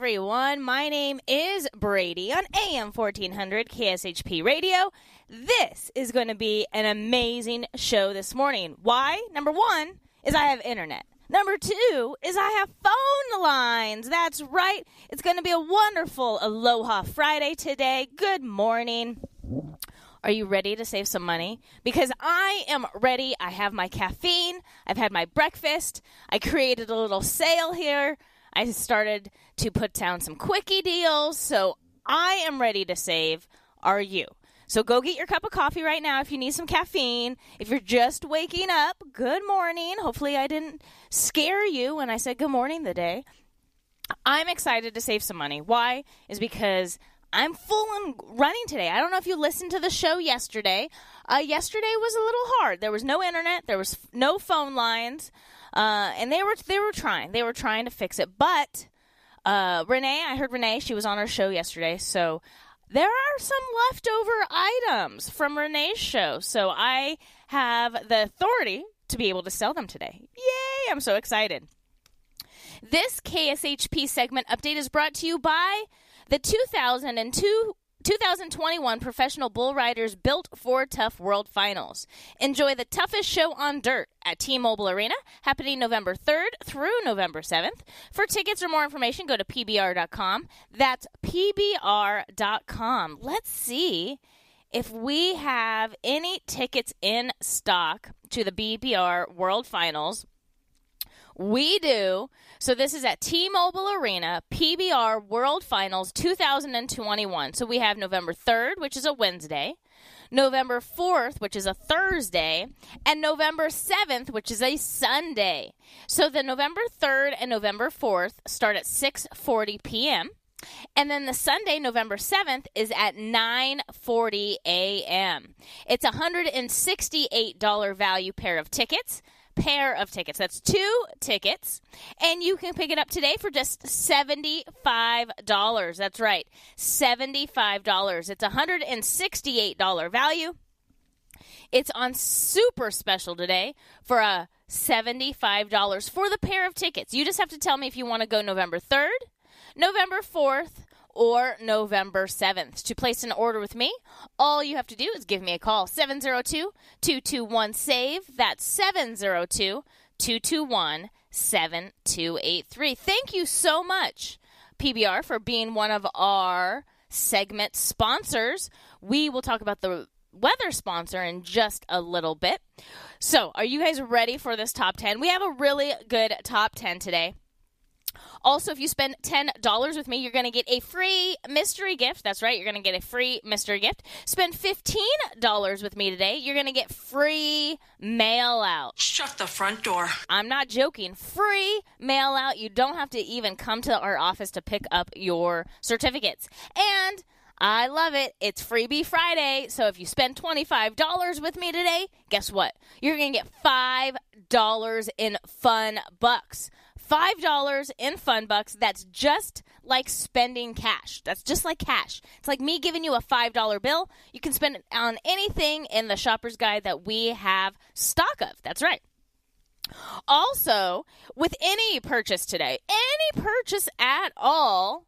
everyone. My name is Brady on AM 1400 KSHP Radio. This is going to be an amazing show this morning. Why? Number one is I have internet. Number two is I have phone lines. That's right. It's going to be a wonderful Aloha Friday today. Good morning. Are you ready to save some money? Because I am ready. I have my caffeine. I've had my breakfast. I created a little sale here. I started to put down some quickie deals. So I am ready to save. Are you? So go get your cup of coffee right now if you need some caffeine. If you're just waking up, good morning. Hopefully, I didn't scare you when I said good morning the day. I'm excited to save some money. Why? Is because I'm full on running today. I don't know if you listened to the show yesterday. Uh, yesterday was a little hard. There was no internet. There was no phone lines, uh, and they were they were trying. They were trying to fix it. But uh, Renee, I heard Renee. She was on our show yesterday, so there are some leftover items from Renee's show. So I have the authority to be able to sell them today. Yay! I'm so excited. This KSHP segment update is brought to you by the 2002 2021 Professional Bull Riders Built Ford Tough World Finals. Enjoy the toughest show on dirt at T-Mobile Arena, happening November 3rd through November 7th. For tickets or more information, go to pbr.com. That's pbr.com. Let's see if we have any tickets in stock to the PBR World Finals. We do. So this is at T-Mobile Arena, PBR World Finals 2021. So we have November 3rd, which is a Wednesday, November 4th, which is a Thursday, and November 7th, which is a Sunday. So the November 3rd and November 4th start at 6:40 p.m. And then the Sunday, November 7th, is at 9:40 a.m. It's a $168 value pair of tickets pair of tickets. That's two tickets, and you can pick it up today for just $75. That's right, $75. It's a $168 value. It's on super special today for a $75 for the pair of tickets. You just have to tell me if you want to go November 3rd, November 4th, or November 7th. To place an order with me, all you have to do is give me a call 702 221 SAVE. That's 702 221 7283. Thank you so much, PBR, for being one of our segment sponsors. We will talk about the weather sponsor in just a little bit. So, are you guys ready for this top 10? We have a really good top 10 today. Also, if you spend $10 with me, you're going to get a free mystery gift. That's right, you're going to get a free mystery gift. Spend $15 with me today, you're going to get free mail out. Shut the front door. I'm not joking. Free mail out. You don't have to even come to our office to pick up your certificates. And I love it. It's Freebie Friday. So if you spend $25 with me today, guess what? You're going to get $5 in fun bucks. $5 in fun bucks. That's just like spending cash. That's just like cash. It's like me giving you a $5 bill. You can spend it on anything in the shopper's guide that we have stock of. That's right. Also, with any purchase today, any purchase at all,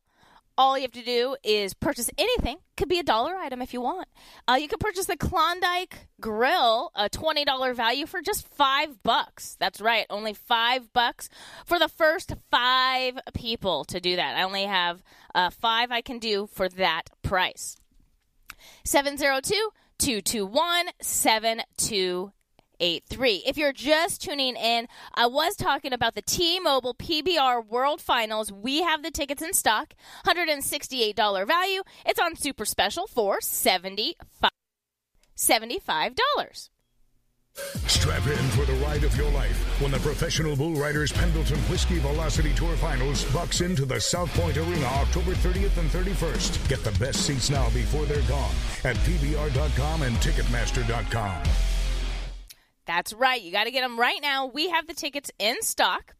all you have to do is purchase anything. Could be a dollar item if you want. Uh, you can purchase the Klondike Grill, a twenty dollar value for just five bucks. That's right, only five bucks for the first five people to do that. I only have uh, five I can do for that price. 702 221 7283. If you're just tuning in, I was talking about the T Mobile PBR World Finals. We have the tickets in stock, $168 value. It's on super special for $75. $75. Strap in for the ride of your life when the Professional Bull Riders Pendleton Whiskey Velocity Tour Finals bucks into the South Point Arena October 30th and 31st. Get the best seats now before they're gone at PBR.com and Ticketmaster.com. That's right. You got to get them right now. We have the tickets in stock.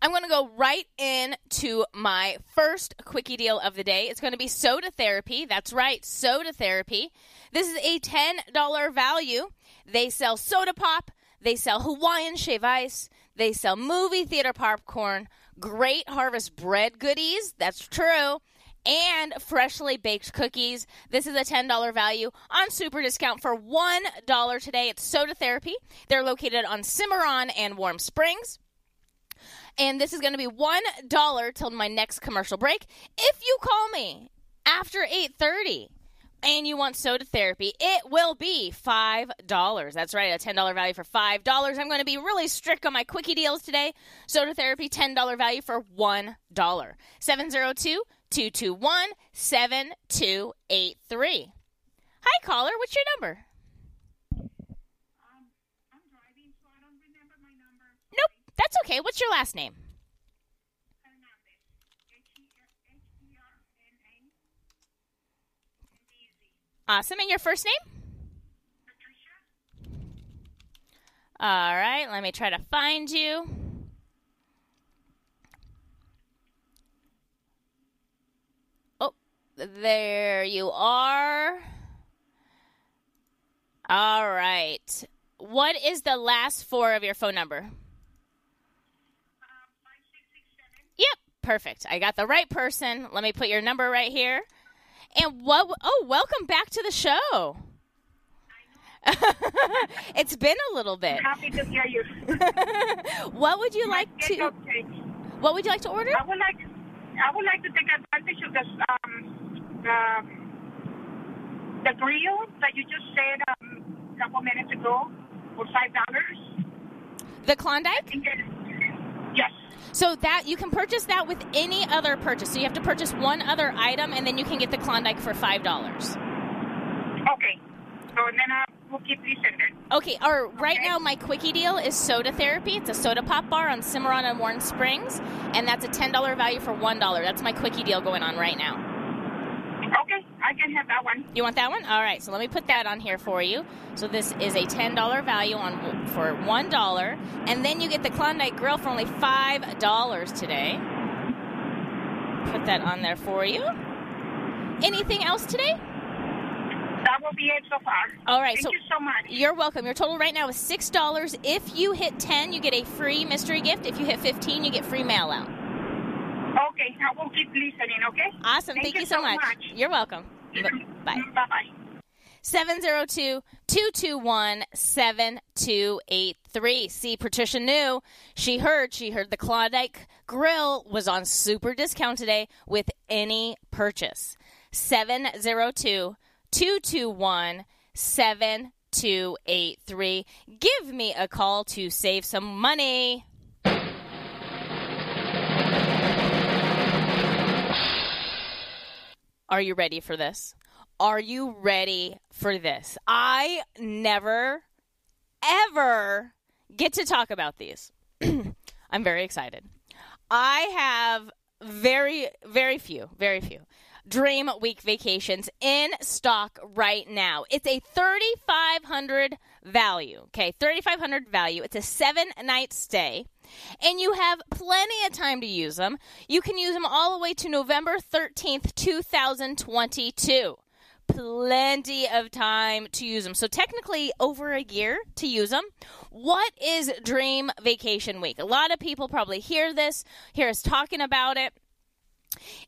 I'm going to go right in to my first quickie deal of the day. It's going to be soda therapy. That's right, soda therapy. This is a $10 value. They sell soda pop, they sell Hawaiian shave ice, they sell movie theater popcorn, great harvest bread goodies. That's true. And freshly baked cookies. This is a $10 value on super discount for $1 today. It's Soda Therapy. They're located on Cimarron and Warm Springs and this is going to be one dollar till my next commercial break. If you call me after eight thirty and you want soda therapy, it will be five dollars. That's right, a ten dollar value for five dollars. I'm going to be really strict on my quickie deals today. Soda therapy, ten dollar value for one dollar. 702-221-7283. Hi caller, what's your number? Nope, that's okay. What's your last name? Awesome. And your first name? Patricia. All right, let me try to find you. There you are. All right. What is the last four of your phone number? Yep, perfect. I got the right person. Let me put your number right here. And what? Oh, welcome back to the show. it's been a little bit. Happy to hear you. What would you like to? What would you like to order? I would like, I would like to take advantage of this, um, the, the grill that you just said um, a couple minutes ago for five dollars. The Klondike. Yes. So that you can purchase that with any other purchase. So you have to purchase one other item, and then you can get the Klondike for five dollars. Okay. So and then I will keep listening. Okay, or right Okay. now my quickie deal is soda therapy. It's a soda pop bar on Cimarron and Warm Springs, and that's a ten dollar value for one dollar. That's my quickie deal going on right now. I can have that one. You want that one? All right. So let me put that on here for you. So this is a ten dollar value on for one dollar, and then you get the Klondike Grill for only five dollars today. Put that on there for you. Anything else today? That will be it so far. All right, Thank so- you so much. You're welcome. Your total right now is six dollars. If you hit ten, you get a free mystery gift. If you hit fifteen, you get free mail out. I will keep listening. Okay. Awesome. Thank, you so, much. You're welcome. Bye. Bye bye. 702-221-7283. See, Patricia knew. She heard. She heard the Klondike Grill was on super discount today with any purchase. 702-221-7283. Give me a call to save some money. Are you ready for this? Are you ready for this? I never, ever get to talk about these. I'm very excited. I have very, very few, very few Dream Week vacations in stock right now. It's a 3500 value. Okay, 3500 value. It's a 7 night stay. And you have plenty of time to use them. You can use them all the way to November 13th, 2022 plenty of time to use them. So technically over a year to use them. What is Dream Vacation Week? A lot of people probably hear this, hear us talking about it.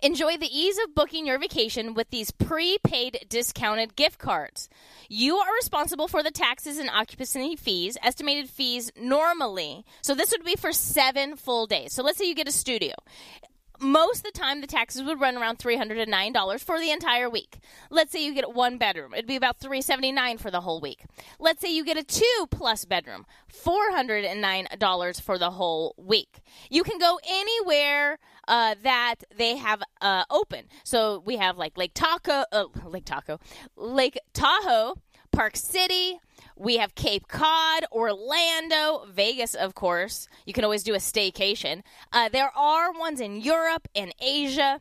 Enjoy the ease of booking your vacation with these prepaid discounted gift cards. You are responsible for the taxes and occupancy fees, estimated fees normally. So this would be for seven full days. So let's say you get a studio most of the time the taxes would run around $309 for the entire week. Let's say you get one bedroom it'd be about 379 for the whole week. Let's say you get a two plus bedroom $409 for the whole week. You can go anywhere uh, that they have uh, open. So we have like lake taco uh, lake taco lake tahoe park city we have Cape Cod, Orlando, Vegas, of course. You can always do a staycation. Uh, there are ones in Europe and Asia.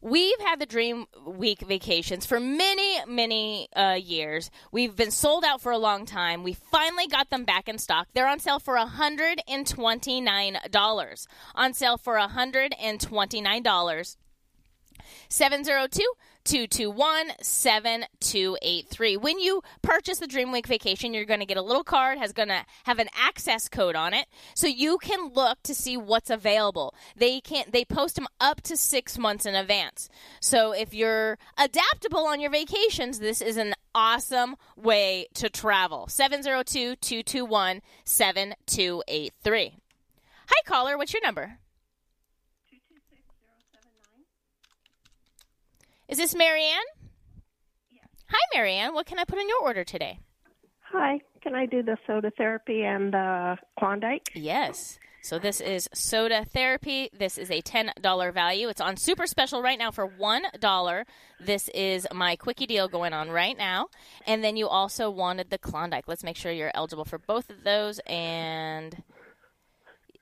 We've had the Dream Week vacations for many, many uh, years. We've been sold out for a long time. We finally got them back in stock. They're on sale for $129. On sale for $129. 702 221 7283. When you purchase the Dream Week vacation, you're going to get a little card, has going to have an access code on it, so you can look to see what's available. They can they post them up to 6 months in advance. So if you're adaptable on your vacations, this is an awesome way to travel. 702 221 7283. Hi caller, what's your number? Is this Marianne? Yes. Hi, Marianne. What can I put in your order today? Hi, can I do the soda therapy and the Klondike? Yes. So this is soda therapy. This is a ten dollar value. It's on super special right now for one dollar. This is my quickie deal going on right now. And then you also wanted the Klondike. Let's make sure you're eligible for both of those. And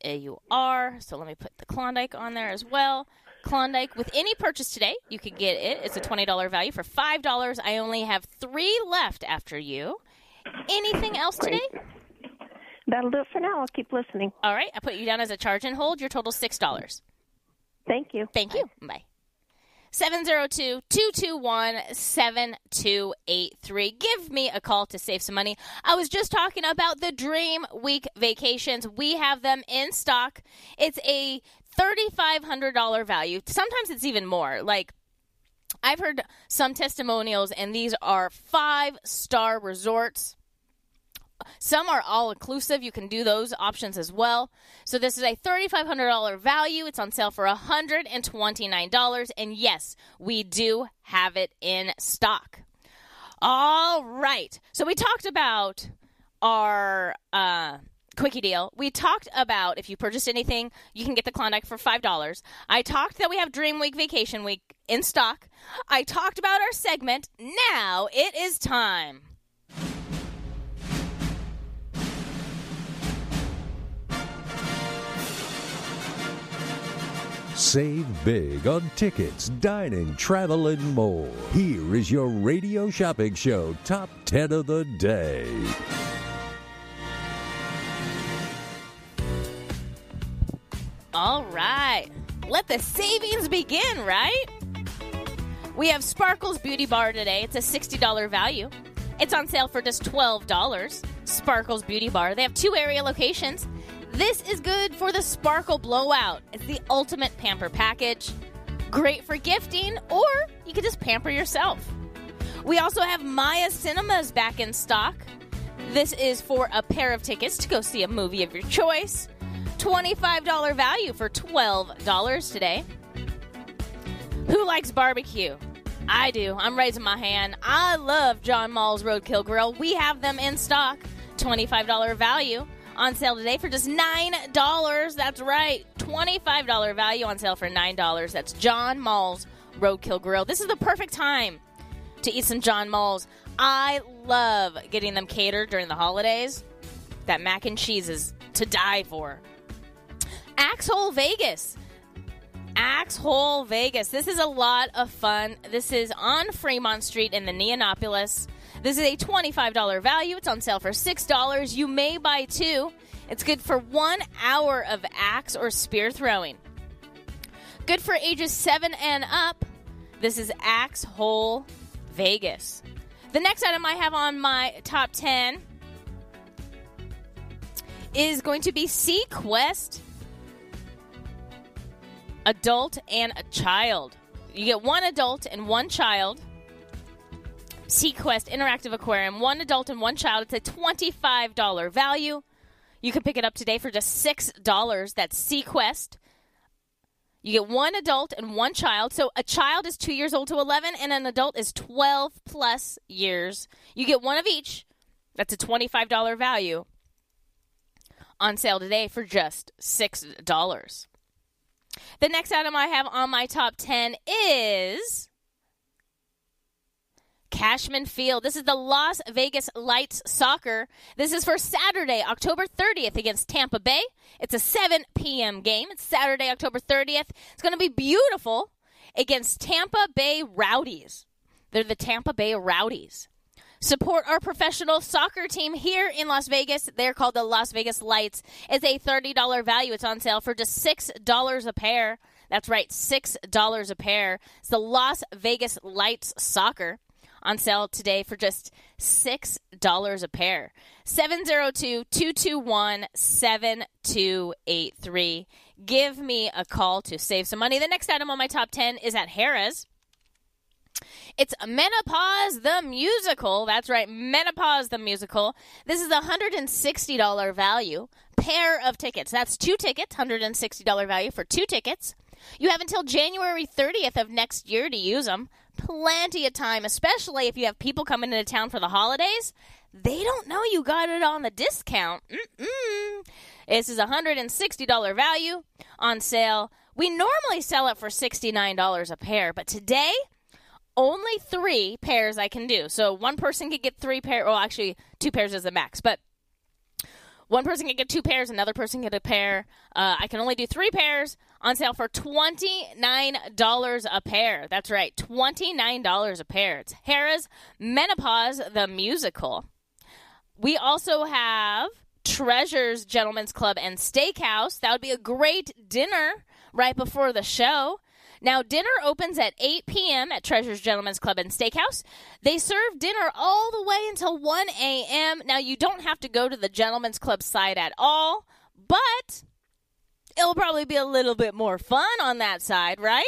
you are. So let me put the Klondike on there as well. Klondike with any purchase today, you could get it. It's a twenty dollar value for five dollars. I only have three left after you. Anything else today? That'll do it for now. I'll keep listening. All right, I put you down as a charge and hold. Your total six dollars. Thank you. Thank you. Bye. 702-221-7283. Give me a call to save some money. I was just talking about the Dream Week vacations. We have them in stock. It's a $3500 value. Sometimes it's even more. Like I've heard some testimonials and these are 5-star resorts. Some are all inclusive. You can do those options as well. So this is a $3,500 value. It's on sale for $129. And yes, we do have it in stock. All right. So we talked about our uh, quickie deal. We talked about if you purchase anything, you can get the Klondike for $5. I talked that we have Dream Week Vacation Week in stock. I talked about our segment. Now it is time. Save big on tickets, dining, travel, and more. Here is your radio shopping show top 10 of the day. All right. Let the savings begin, right? We have Sparkles Beauty Bar today. It's a $60 value. It's on sale for just $12. Sparkles Beauty Bar. They have two area locations. This is good for the sparkle blowout. It's the ultimate pamper package. Great for gifting, or you could just pamper yourself. We also have Maya Cinemas back in stock. This is for a pair of tickets to go see a movie of your choice. $25 value for $12 today. Who likes barbecue? I do. I'm raising my hand. I love John Mull's Roadkill Grill. We have them in stock. $25 value on sale today for just $9. That's right. $25 value on sale for $9. That's John Mull's Roadkill Grill. This is the perfect time to eat some John Mull's. I love getting them catered during the holidays. That mac and cheese is to die for. Axhole Vegas. Axhole Vegas. This is a lot of fun. This is on Fremont Street in the Neonopolis. This is a $25 value. It's on sale for $6. You may buy two. It's good for one hour of axe or spear throwing. Good for ages seven and up. This is Axe Hole Vegas. The next item I have on my top 10 is going to be SeaQuest Adult and a Child. You get one adult and one child. SeaQuest Interactive Aquarium, one adult and one child. It's a $25 value. You can pick it up today for just $6. That's SeaQuest. You get one adult and one child. So a child is two years old to 11, and an adult is 12 plus years. You get one of each. That's a $25 value on sale today for just $6. The next item I have on my top 10 is Cashman Field. This is the Las Vegas Lights Soccer. This is for Saturday, October 30th against Tampa Bay. It's a 7 p.m. game. It's Saturday, October 30th. It's going to be beautiful against Tampa Bay Rowdies. They're the Tampa Bay Rowdies. Support our professional soccer team here in Las Vegas. They're called the Las Vegas Lights. It's a $30 value. It's on sale for just $6 a pair. That's right, $6 a pair. It's the Las Vegas Lights Soccer on sale today for just $6 a pair. 702 221 7283. Give me a call to save some money. The next item on my top 10 is at Harrah's. It's Menopause the Musical. That's right, Menopause the Musical. This is a $160 value. Pair of tickets. That's two tickets, $160 value for two tickets. You have until January 30th of next year to use them. Plenty of time, especially if you have people coming into town for the holidays. They don't know you got it on the discount. Mm-mm. This is a $160 value on sale. We normally sell it for $69 a pair, but today only three pairs I can do. So one person could get three pairs. Well, actually, two pairs is the max, but one person can get two pairs, another person get a pair. Uh, I can only do three pairs on sale for $29 a pair. That's right, $29 a pair. It's Harrah's Menopause the Musical. We also have Treasures Gentlemen's Club and Steakhouse. That would be a great dinner right before the show. Now, dinner opens at 8 p.m. at Treasures Gentlemen's Club and Steakhouse. They serve dinner all the way until 1 a.m. Now, you don't have to go to the Gentlemen's Club side at all, but it'll probably be a little bit more fun on that side, right?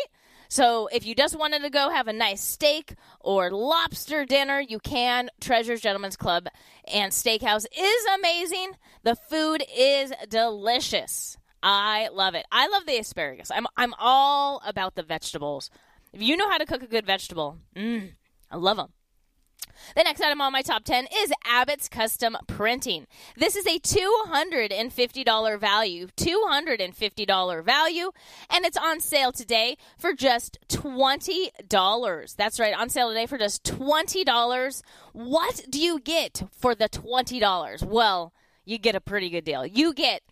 So if you just wanted to go have a nice steak or lobster dinner, you can. Treasures Gentlemen's Club and Steakhouse is amazing. The food is delicious. I love it. I love the asparagus. I'm I'm all about the vegetables. If you know how to cook a good vegetable, mm, I love them. The next item on my top 10 is Abbott's Custom Printing. This is a $250 value, $250 value, and it's on sale today for just $20. That's right, on sale today for just $20. What do you get for the $20? Well, you get a pretty good deal. You get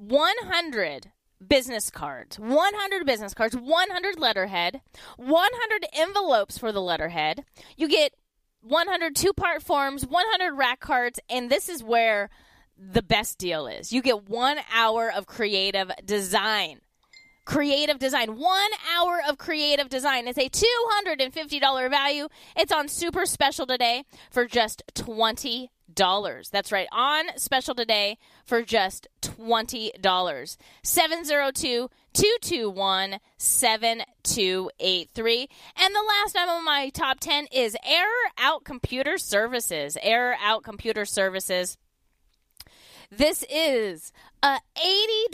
100 business cards, 100 business cards, 100 letterhead, 100 envelopes for the letterhead. You get 100 two part forms, 100 rack cards, and this is where the best deal is. You get one hour of creative design. Creative design. One hour of creative design. It's a $250 value. It's on super special today for just $20. That's right, on special today for just $20. 702 221 7283. And the last item on my top 10 is Error Out Computer Services. Error Out Computer Services. This is a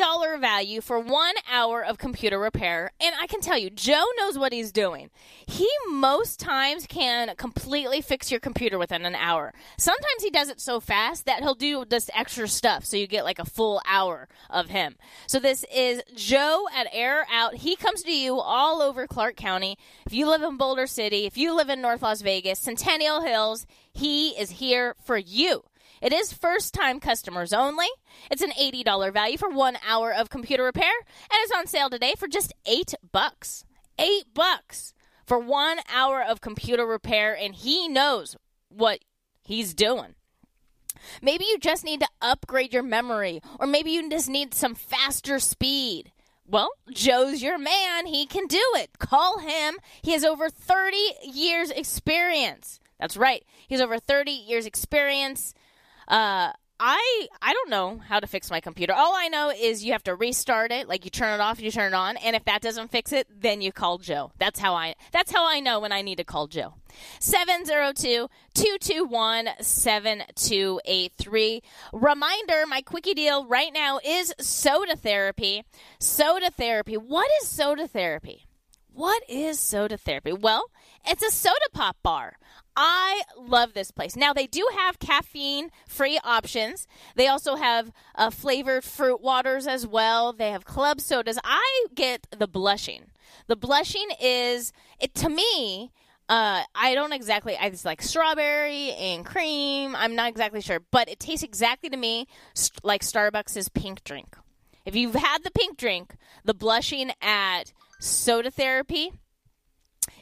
$80 value for one hour of computer repair. And I can tell you, Joe knows what he's doing. He most times can completely fix your computer within an hour. Sometimes he does it so fast that he'll do this extra stuff so you get like a full hour of him. So this is Joe at Air Out. He comes to you all over Clark County. If you live in Boulder City, if you live in North Las Vegas, Centennial Hills, he is here for you. It is first time customers only. It's an $80 value for one hour of computer repair, and it's on sale today for just eight bucks. Eight bucks for one hour of computer repair, and he knows what he's doing. Maybe you just need to upgrade your memory, or maybe you just need some faster speed. Well, Joe's your man. He can do it. Call him. He has over 30 years' experience. That's right. He has over 30 years' experience. Uh, I I don't know how to fix my computer. All I know is you have to restart it, like you turn it off, you turn it on, and if that doesn't fix it, then you call Joe. That's how I that's how I know when I need to call Joe. 702-221-7283. Reminder, my quickie deal right now is soda therapy. Soda therapy. What is soda therapy? What is soda therapy? Well, it's a soda pop bar. I love this place. Now, they do have caffeine free options. They also have uh, flavored fruit waters as well. They have club sodas. I get the blushing. The blushing is, it to me, uh, I don't exactly. I just like strawberry and cream. I'm not exactly sure, but it tastes exactly to me st- like Starbucks' pink drink. If you've had the pink drink, the blushing at Soda Therapy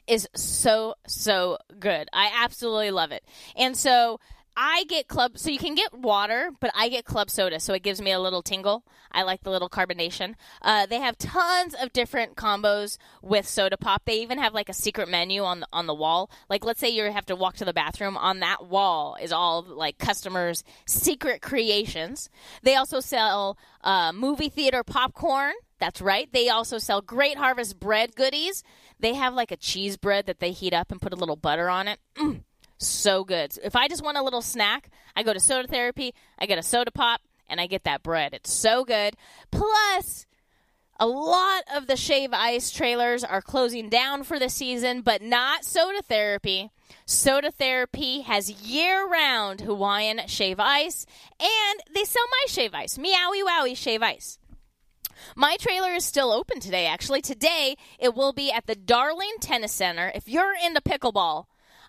is so so good. I absolutely love it. And so I get club so you can get water, but I get club soda, so it gives me a little tingle. I like the little carbonation. Uh, they have tons of different combos with soda pop. They even have like a secret menu on the on the wall. Like let's say you have to walk to the bathroom, on that wall is all like customers' secret creations. They also sell uh, movie theater popcorn. That's right. They also sell Great Harvest bread goodies. They have like a cheese bread that they heat up and put a little butter on it. Mm, so good. If I just want a little snack, I go to soda therapy, I get a soda pop, and I get that bread. It's so good. Plus, a lot of the Shave Ice trailers are closing down for the season, but not Soda Therapy. Soda Therapy has year round Hawaiian Shave Ice, and they sell my Shave Ice, Meowie Wowie Shave Ice. My trailer is still open today, actually. Today, it will be at the Darling Tennis Center. If you're into pickleball,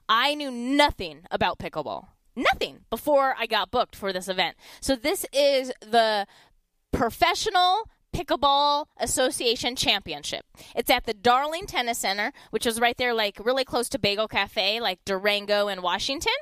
I knew nothing about pickleball. Nothing before I got booked for this event. So, this is the Professional Pickleball Association Championship. It's at the Darling Tennis Center, which is right there, like really close to Bagel Cafe, like Durango and Washington.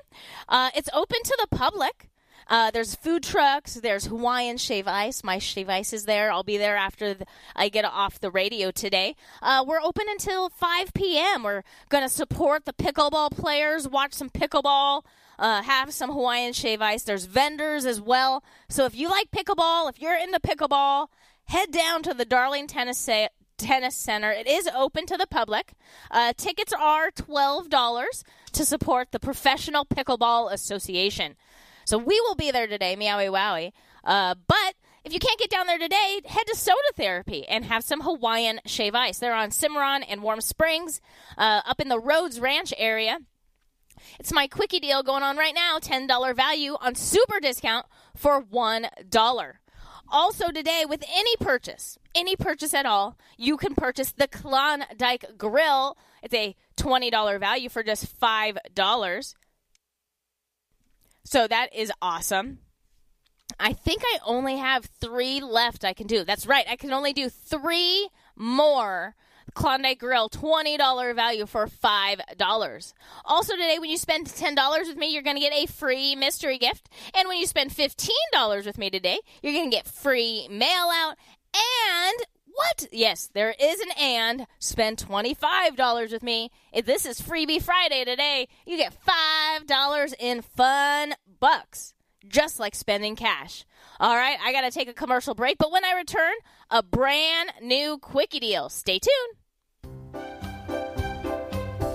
Uh, it's open to the public. Uh, there's food trucks. There's Hawaiian Shave Ice. My Shave Ice is there. I'll be there after the, I get off the radio today. Uh, we're open until 5 p.m. We're going to support the pickleball players, watch some pickleball, uh, have some Hawaiian Shave Ice. There's vendors as well. So if you like pickleball, if you're into pickleball, head down to the Darling Tennis Sa- Tennis Center. It is open to the public. Uh, tickets are $12 to support the Professional Pickleball Association. So we will be there today, meowie wowie. Uh, but if you can't get down there today, head to Soda Therapy and have some Hawaiian Shave Ice. They're on Cimarron and Warm Springs, uh, up in the Rhodes Ranch area. It's my quickie deal going on right now, $10 value on super discount for $1. Also today, with any purchase, any purchase at all, you can purchase the Klondike Grill. It's a $20 value for just $5. So that is awesome. I think I only have three left I can do. That's right. I can only do three more Klondike Grill $20 value for $5. Also, today, when you spend $10 with me, you're going to get a free mystery gift. And when you spend $15 with me today, you're going to get free mail out and what? Yes, there is an and. Spend $25 with me. If this is Freebie Friday today, you get $5 in fun bucks, just like spending cash. All right, I got to take a commercial break, but when I return, a brand new quickie deal. Stay tuned.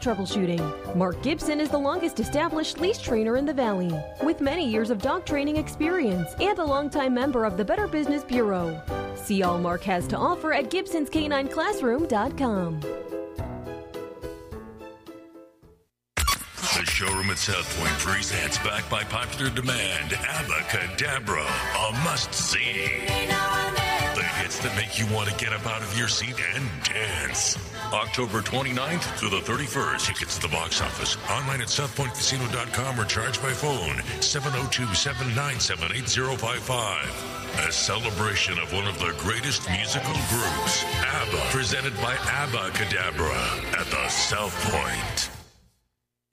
troubleshooting. Mark Gibson is the longest established leash trainer in the Valley, with many years of dog training experience and a longtime member of the Better Business Bureau. See all Mark has to offer at Gibson'sCanineClassroom.com. The showroom at South Point presents, back by popular demand, Abacadabra, a must see. Hits that make you want to get up out of your seat and dance. October 29th through the 31st. Tickets to the box office. Online at southpointcasino.com or charged by phone 702 797 8055. A celebration of one of the greatest musical groups, ABBA, presented by ABBA Cadabra at the South Point.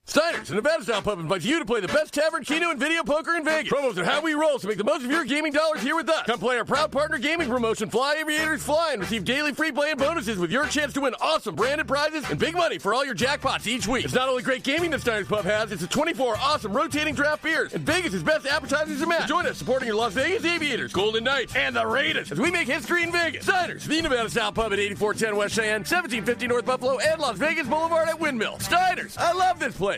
Steiner's, a Nevada style pub, invites you to play the best tavern, keno, and video poker in Vegas. Promos are how we roll, so make the most of your gaming dollars here with us. Come play our proud partner gaming promotion, Fly Aviators Fly, and receive daily free play and bonuses with your chance to win awesome branded prizes and big money for all your jackpots each week. It's not only great gaming that Steiner's Pub has, it's a 24 awesome rotating draft beers and Vegas' best appetizers and match. Join us supporting your Las Vegas Aviators, Golden Knights, and the Raiders as we make history in Vegas. Steiner's, the Nevada style pub at 8410 West Cheyenne, 1750 North Buffalo, and Las Vegas Boulevard at Windmill. Steiner's, I love this place.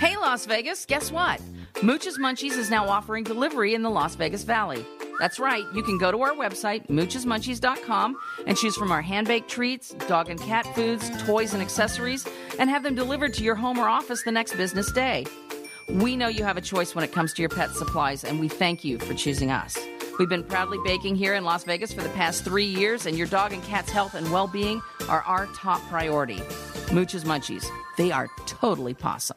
Hey, Las Vegas, guess what? Mooch's Munchies is now offering delivery in the Las Vegas Valley. That's right, you can go to our website, moochesmunchies.com, and choose from our hand baked treats, dog and cat foods, toys, and accessories, and have them delivered to your home or office the next business day. We know you have a choice when it comes to your pet supplies, and we thank you for choosing us. We've been proudly baking here in Las Vegas for the past three years, and your dog and cat's health and well being are our top priority. Mooch's Munchies, they are totally possum.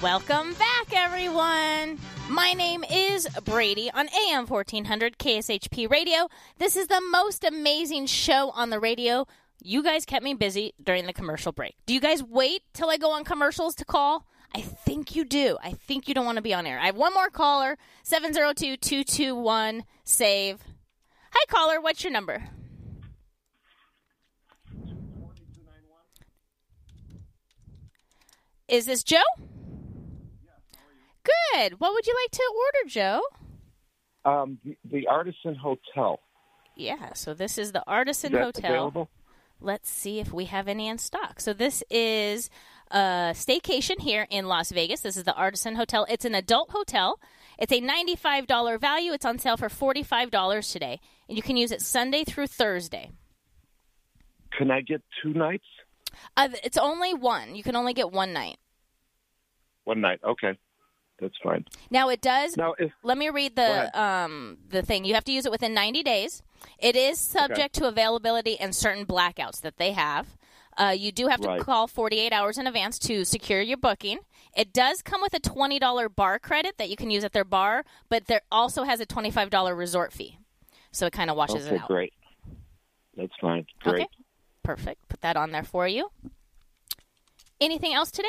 Welcome back, everyone. My name is Brady on AM 1400 KSHP Radio. This is the most amazing show on the radio. You guys kept me busy during the commercial break. Do you guys wait till I go on commercials to call? I think you do. I think you don't want to be on air. I have one more caller 702 221 SAVE. Hi, caller. What's your number? Is this Joe? Good. What would you like to order, Joe? Um, the, the Artisan Hotel. Yeah, so this is the Artisan Is Hotel. available? Let's see if we have any in stock. So this is a staycation here in Las Vegas. This is the Artisan Hotel. It's an adult hotel. It's a $95 value. It's on sale for $45 today. And you can use it Sunday through Thursday. Can I get two nights? Uh, it's only one. You can only get one night. One night. Okay, that's fine. Now it does. Now, if Let me read the um the thing. You have to use it within 90 days. It is subject to availability and certain blackouts that they have. Uh, you do have to Right. call 48 hours in advance to secure your booking. It does come with a $20 bar credit that you can use at their bar, but there also has a $25 resort fee. So it kind of washes okay, it out. great. That's fine. Great. Okay. Perfect. Put that on there for you. Anything else today?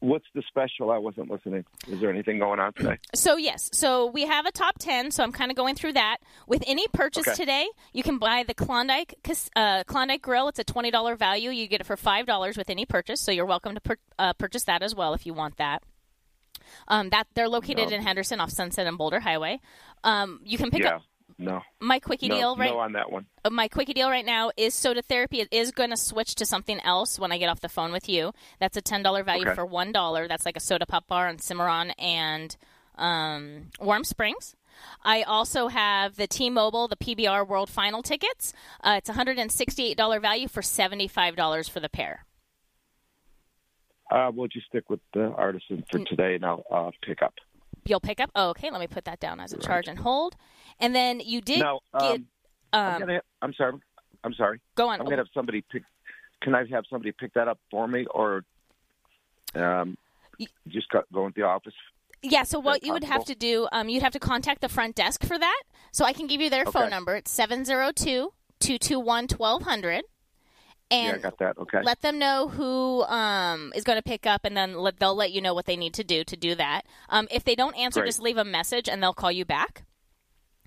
What's the special? I wasn't listening. Is there anything going on today? So yes, so we have a top ten. So I'm kind of going through that. With any purchase Okay. today, you can buy the Klondike uh, Klondike Grill. It's a twenty dollar value. You get it for five dollars with any purchase. So you're welcome to uh, purchase that as well if you want that. Um, that they're located No. in Henderson off Sunset and Boulder Highway. Um, you can pick yeah. up No. my quickie no, deal right No on that one. uh, my quickie deal right now is soda therapy. It is going to switch to something else when I get off the phone with you. That's a ten dollar value Okay. for one dollar. That's like a soda pop bar on Cimarron and um, Warm Springs. I also have the T-Mobile, the PBR World Final tickets. Uh, it's hundred and sixty-eight dollar value for seventy-five dollars for the pair. Uh, we'll just stick with the Artisan for today, and I'll uh, pick up. You'll pick up. Oh, okay. Let me put that down as a charge and hold. And then you did Now, get. um, I'm, Um, I'm sorry. I'm sorry. Go on. I'm gonna have somebody pick. Can I have somebody pick that up for me, or um, just go, go into the office? Yeah, so what you would have to do, um, you'd have to contact the front desk for that. So I can give you their phone number. It's 702 221 1200. Yeah, I And got that. Okay. let them know who um, is going to pick up, and then let, they'll let you know what they need to do to do that. Um, if they don't answer, Great. just leave a message and they'll call you back.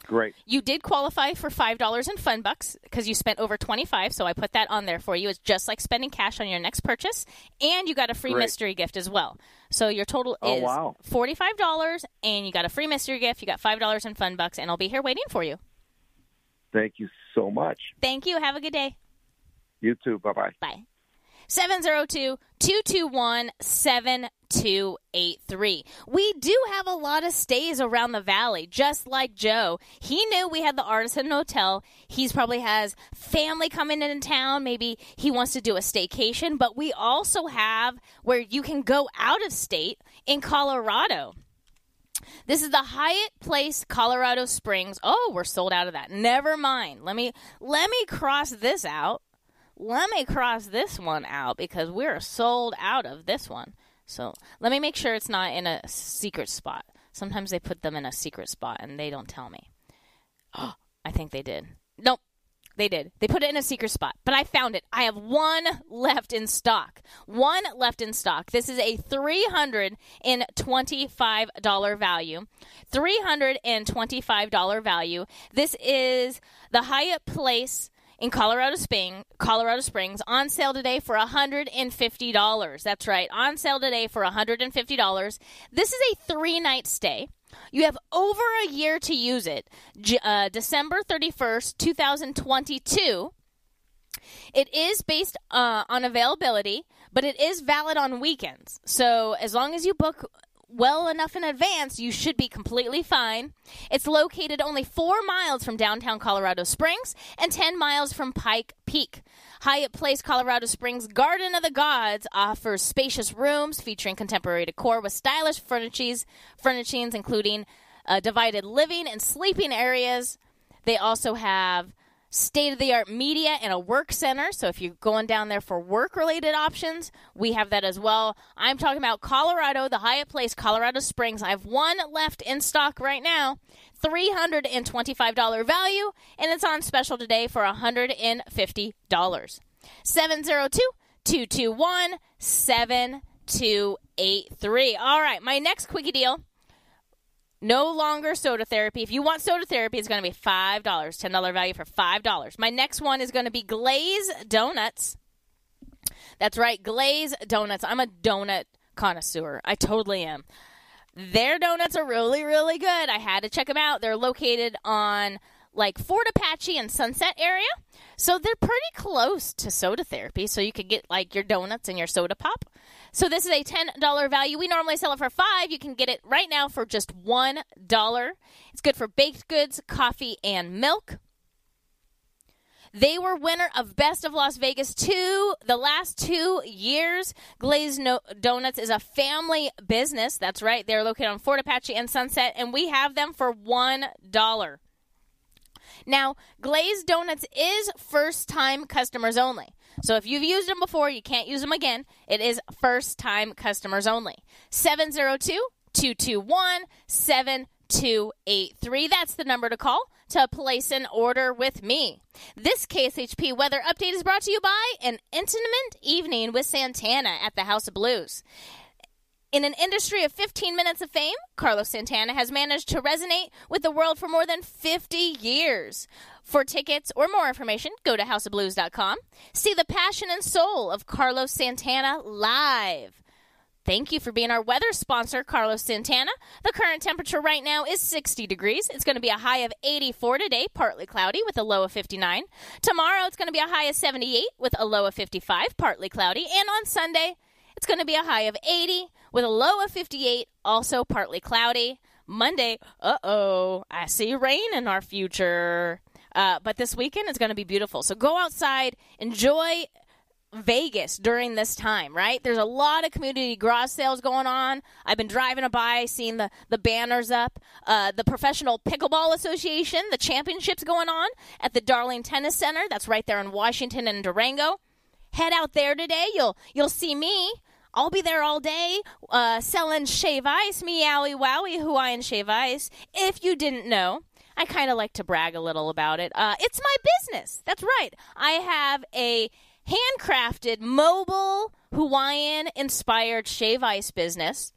Great. You did qualify for five dollars in fun bucks because you spent over twenty five, so I put that on there for you. It's just like spending cash on your next purchase, and you got a free Great. mystery gift as well. So your total Oh, is wow. forty five dollars, and you got a free mystery gift. You got five dollars in fun bucks, and I'll be here waiting for you. Thank you so much. Thank you. Have a good day. You too. Bye bye. Bye. 702 221 7283. We do have a lot of stays around the valley, just like Joe. He knew we had the Artisan Hotel. He's probably has family coming in town. Maybe he wants to do a staycation, but we also have where you can go out of state in Colorado. This is the Hyatt Place, Colorado Springs. Oh, we're sold out of that. Never mind. Let me let me cross this out. Let me cross this one out because we're sold out of this one. So let me make sure it's not in a secret spot. Sometimes they put them in a secret spot and they don't tell me. Oh, I think they did. Nope. They did. They put it in a secret spot, but I found it. I have one left in stock. One left in stock. This is a $325 value. $325 value. This is the Hyatt Place in Colorado Spring, Colorado Springs, on sale today for $150. That's right, on sale today for $150. This is a three-night stay. You have over a year to use it. Uh, December 31st, 2022. It is based uh, on availability, but it is valid on weekends. So as long as you book well enough in advance, you should be completely fine. It's located only four miles from downtown Colorado Springs and 10 miles from Pike Peak. Hyatt Place Colorado Springs Garden of the Gods offers spacious rooms featuring contemporary decor with stylish furnishings, furnishings including uh, divided living and sleeping areas. They also have state of the art media and a work center. So if you're going down there for work related options, we have that as well. I'm talking about Colorado, the Hyatt Place, Colorado Springs. I have one left in stock right now. $325 value, and it's on special today for $150. 702 221 7283. All right, my next quickie deal no longer soda therapy. If you want soda therapy, it's going to be $5. $10 value for $5. My next one is going to be Glaze Donuts. That's right, Glaze Donuts. I'm a donut connoisseur. I totally am. Their donuts are really, really good. I had to check them out. They're located on like Fort Apache and Sunset area. So they're pretty close to soda therapy. So you could get like your donuts and your soda pop. So this is a $10 value. We normally sell it for 5. You can get it right now for just $1. It's good for baked goods, coffee, and milk. They were winner of Best of Las Vegas two the last two years. Glazed no- Donuts is a family business. That's right. They're located on Fort Apache and Sunset, and we have them for one dollar. Now, Glazed Donuts is first time customers only. So if you've used them before, you can't use them again. It is first time customers only. 702 221 7283. That's the number to call to place an order with me. This KSHP weather update is brought to you by an intimate evening with Santana at the House of Blues. In an industry of 15 minutes of fame, Carlos Santana has managed to resonate with the world for more than 50 years. For tickets or more information, go to houseofblues.com. See the passion and soul of Carlos Santana live. Thank you for being our weather sponsor, Carlos Santana. The current temperature right now is 60 degrees. It's going to be a high of 84 today, partly cloudy with a low of 59. Tomorrow, it's going to be a high of 78 with a low of 55, partly cloudy. And on Sunday, it's going to be a high of 80 with a low of 58, also partly cloudy. Monday, uh oh, I see rain in our future. Uh, but this weekend is going to be beautiful. So go outside, enjoy Vegas during this time, right? There's a lot of community garage sales going on. I've been driving by, seeing the, the banners up. Uh, the Professional Pickleball Association, the championships going on at the Darling Tennis Center. That's right there in Washington and Durango. Head out there today. You'll you'll see me. I'll be there all day uh, selling shave ice, meowie wowie Hawaiian shave ice. If you didn't know, I kind of like to brag a little about it. Uh, it's my business. That's right. I have a handcrafted mobile Hawaiian inspired shave ice business.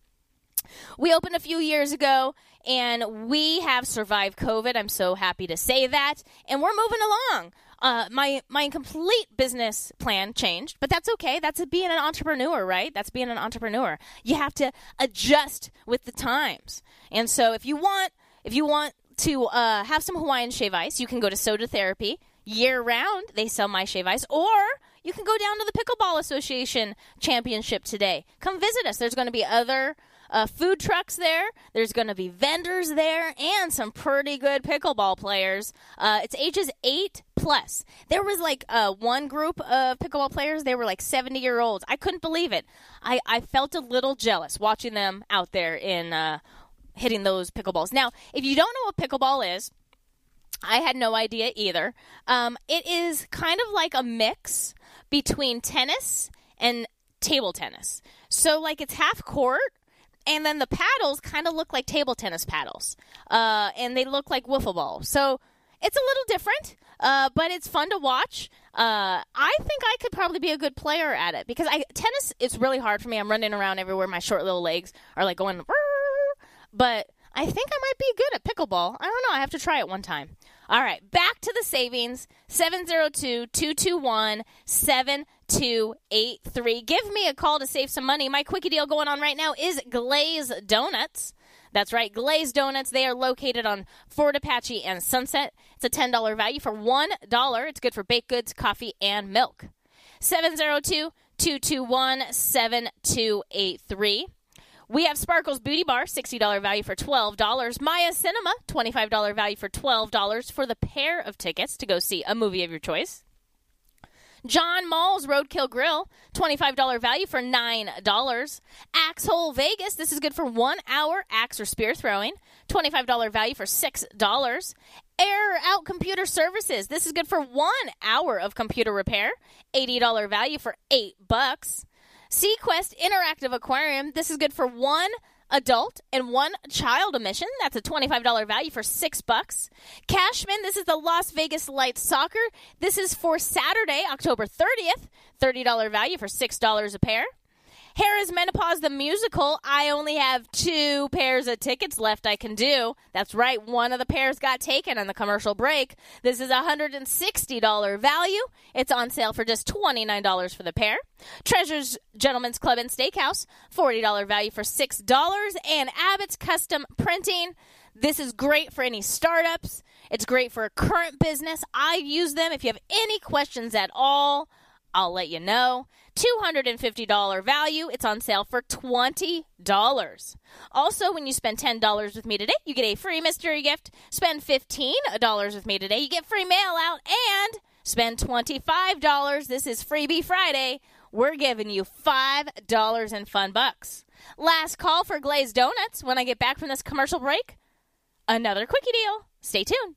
We opened a few years ago and we have survived COVID. I'm so happy to say that. And we're moving along. Uh, my my complete business plan changed, but that's okay. That's a, being an entrepreneur, right? That's being an entrepreneur. You have to adjust with the times. And so, if you want, if you want to uh, have some Hawaiian shave ice, you can go to Soda Therapy year round. They sell my shave ice, or you can go down to the Pickleball Association Championship today. Come visit us. There's going to be other uh, food trucks there. There's going to be vendors there and some pretty good pickleball players. Uh, it's ages eight plus. There was like uh, one group of pickleball players. They were like 70 year olds. I couldn't believe it. I, I felt a little jealous watching them out there in uh, hitting those pickleballs. Now, if you don't know what pickleball is, I had no idea either. Um, it is kind of like a mix between tennis and table tennis. So, like, it's half court, and then the paddles kind of look like table tennis paddles, uh, and they look like wiffle balls. So, it's a little different, uh, but it's fun to watch. Uh, I think I could probably be a good player at it because I tennis. It's really hard for me. I'm running around everywhere. My short little legs are like going. But I think I might be good at pickleball. I don't know. I have to try it one time. All right, back to the savings 702 221 7283. Give me a call to save some money. My quickie deal going on right now is Glaze Donuts. That's right, Glaze Donuts. They are located on Fort Apache and Sunset. It's a $10 value for $1. It's good for baked goods, coffee, and milk. 702 221 7283. We have Sparkles Beauty Bar, $60 value for $12. Maya Cinema, $25 value for $12 for the pair of tickets to go see a movie of your choice. John Mull's Roadkill Grill, $25 value for $9. Axe Hole Vegas, this is good for one hour axe or spear throwing, $25 value for $6. Air Out Computer Services, this is good for one hour of computer repair, $80 value for 8 bucks. SeaQuest Interactive Aquarium. This is good for one adult and one child admission. That's a $25 value for 6 bucks. Cashman, this is the Las Vegas Lights Soccer. This is for Saturday, October 30th. $30 value for $6 a pair. Harrah's Menopause the Musical, I only have two pairs of tickets left I can do. That's right, one of the pairs got taken on the commercial break. This is a $160 value. It's on sale for just $29 for the pair. Treasures Gentlemen's Club and Steakhouse, $40 value for $6. And Abbott's Custom Printing. This is great for any startups. It's great for a current business. I use them. If you have any questions at all, I'll let you know. $250 value. It's on sale for $20. Also, when you spend $10 with me today, you get a free mystery gift. Spend $15 with me today, you get free mail out. And spend $25. This is Freebie Friday. We're giving you $5 in fun bucks. Last call for glazed donuts when I get back from this commercial break. Another quickie deal. Stay tuned.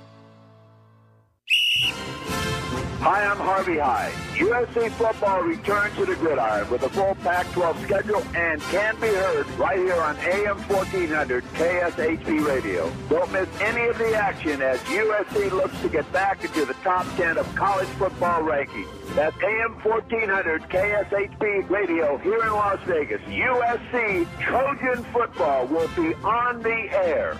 Hi, I'm Harvey Hyde. USC football returns to the gridiron with a full Pac-12 schedule and can be heard right here on AM 1400 KSHP Radio. Don't miss any of the action as USC looks to get back into the top 10 of college football rankings. That's AM 1400 KSHP Radio here in Las Vegas. USC Trojan football will be on the air.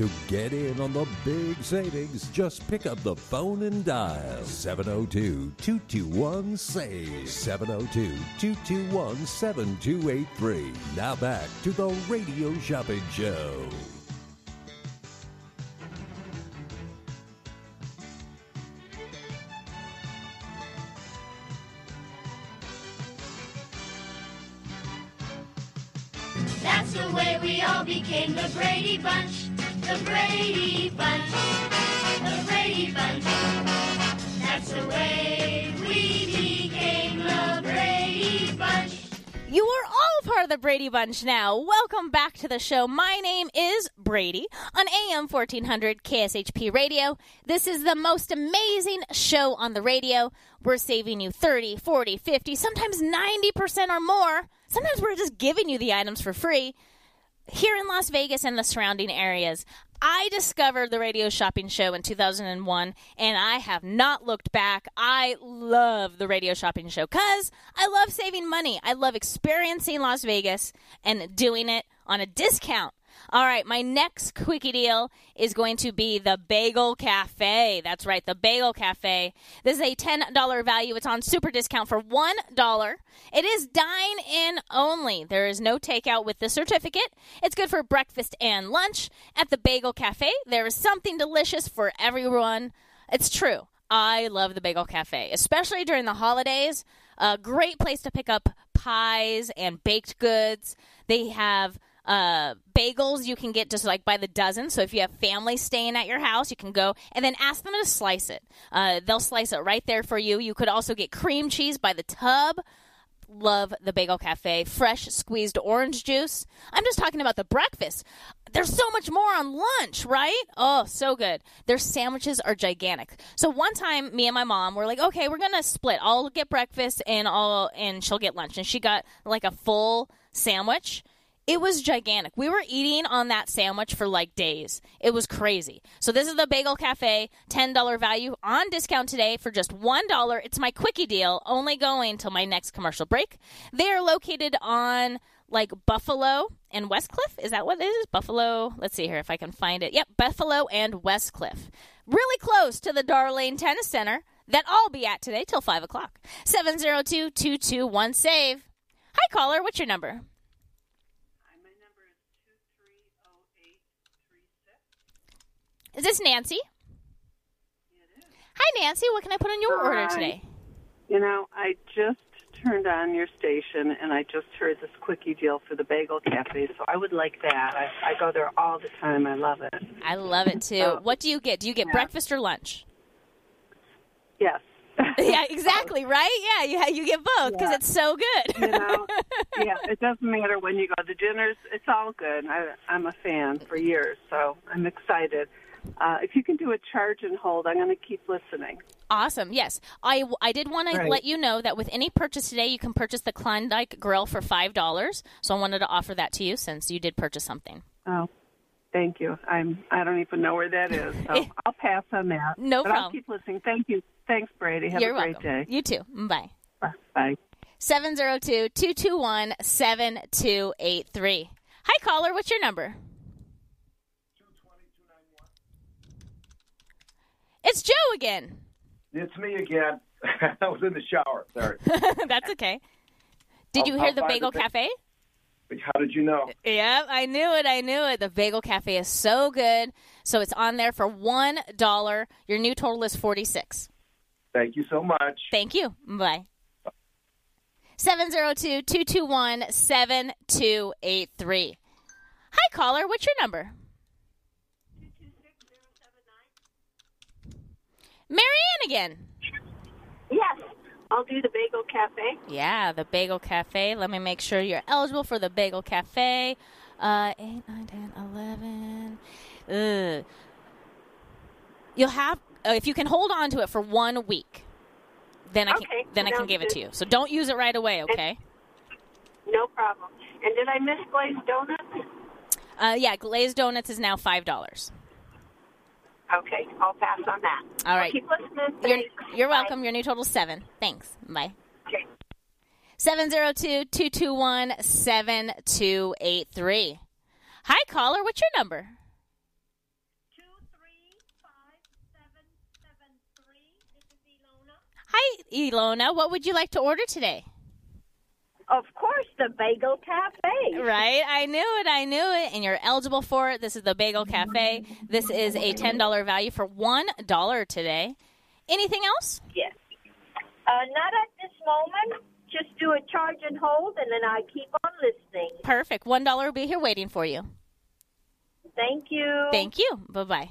To get in on the big savings, just pick up the phone and dial 702 221 SAVE. 702 221 7283. Now back to the Radio Shopping Show. That's the way we all became the Brady Bunch. The Brady Bunch. The Brady Bunch. That's the way we became the Brady Bunch. You are all part of the Brady Bunch now. Welcome back to the show. My name is Brady on AM 1400 KSHP Radio. This is the most amazing show on the radio. We're saving you 30, 40, 50, sometimes 90% or more. Sometimes we're just giving you the items for free here in Las Vegas and the surrounding areas. I discovered the radio shopping show in 2001 and I have not looked back. I love the radio shopping show cuz I love saving money. I love experiencing Las Vegas and doing it on a discount. All right, my next quickie deal is going to be the Bagel Cafe. That's right, the Bagel Cafe. This is a $10 value. It's on super discount for $1. It is dine in only. There is no takeout with the certificate. It's good for breakfast and lunch. At the Bagel Cafe, there is something delicious for everyone. It's true. I love the Bagel Cafe, especially during the holidays. A great place to pick up pies and baked goods. They have uh, bagels you can get just like by the dozen. So if you have family staying at your house, you can go and then ask them to slice it. Uh, they'll slice it right there for you. You could also get cream cheese by the tub. Love the Bagel Cafe. Fresh squeezed orange juice. I'm just talking about the breakfast. There's so much more on lunch, right? Oh, so good. Their sandwiches are gigantic. So one time, me and my mom were like, okay, we're gonna split. I'll get breakfast and I'll and she'll get lunch. And she got like a full sandwich. It was gigantic. We were eating on that sandwich for like days. It was crazy. So this is the Bagel Cafe, $10 value on discount today for just $1. It's my quickie deal, only going till my next commercial break. They are located on like Buffalo and Westcliff. Is that what it is? Buffalo. Let's see here if I can find it. Yep, Buffalo and Westcliff. Really close to the Darlene Tennis Center that I'll be at today till 5 o'clock. 702 221 SAVE. Hi, caller. What's your number? Is this Nancy? Hi, Nancy. What can I put on your order today? You know, I just turned on your station and I just heard this quickie deal for the Bagel Cafe, so I would like that. I, I go there all the time. I love it. I love it too. So- what do you get? Do you get Yeah. breakfast or lunch? Yes. yeah, exactly. Right? Yeah, you you get both because Yeah. it's so good. You know, yeah, it doesn't matter when you go. The dinners, it's all good. I, I'm a fan for years, so I'm excited. Uh, if you can do a charge and hold, I'm going to keep listening. Awesome. Yes, I, I did want to let you know that with any purchase today, you can purchase the Klondike Grill for five dollars. So I wanted to offer that to you since you did purchase something. Oh, thank you. I'm. I don't even know where that is, so I'll pass on that. No but I'll problem. keep listening. Thank you. Thanks, Brady. Have You're a great welcome. day. You too. Bye. Bye. 702 221 7283. Hi, caller. What's your number? It's Joe again. It's me again. I was in the shower. Sorry. That's okay. Did you I'll- hear I'll the Bagel the Cafe? How did you know? Yep, I knew it. I knew it. The Bagel Cafe is so good. So it's on there for one dollar. Your new total is forty six. Thank you so much. Thank you. Bye. 702-221-7283. Hi, caller. What's your number? Marianne again. Yes, I'll do the Bagel Cafe. Yeah, the Bagel Cafe. Let me make sure you're eligible for the Bagel Cafe. Uh, 8, 9, 10, 11. Ugh. You'll have, uh, if you can hold on to it for one week, then I can, Okay, then I can give it to you. So don't use it right away, okay? No problem. And did I miss glazed donuts? Uh, yeah, glazed donuts is now $5. Okay, I'll pass on that. All right. I'll keep listening. You're, you're welcome. Your new total is seven. Thanks. Bye. Okay. 702-221-7283. Hi, caller. What's your number? Two, three, five, seven, seven, three. This is Elona. Hi, Ilona. What would you like to order today? Of course, the Bagel Cafe. Right, I knew it. I knew it. And you're eligible for it. This is the Bagel Cafe. This is a $10 value for $1 today. Anything else? Yes. Uh, not at this moment. Just do a charge and hold, and then I keep on listening. Perfect. $1 will be here waiting for you. Thank you. Thank you. Bye bye.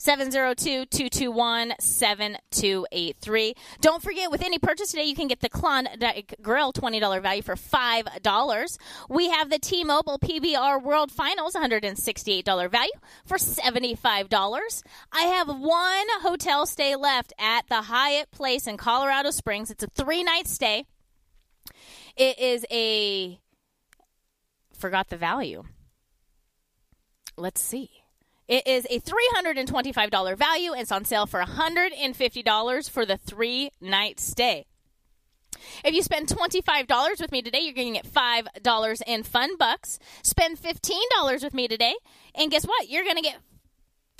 702-221-7283. Don't forget, with any purchase today, you can get the Klondike Grill $20 value for $5. We have the T-Mobile PBR World Finals $168 value for $75. I have one hotel stay left at the Hyatt Place in Colorado Springs. It's a three-night stay. It is a forgot the value. Let's see. It is a $325 value. It's on sale for $150 for the three night stay. If you spend $25 with me today, you're going to get $5 in fun bucks. Spend $15 with me today, and guess what? You're going to get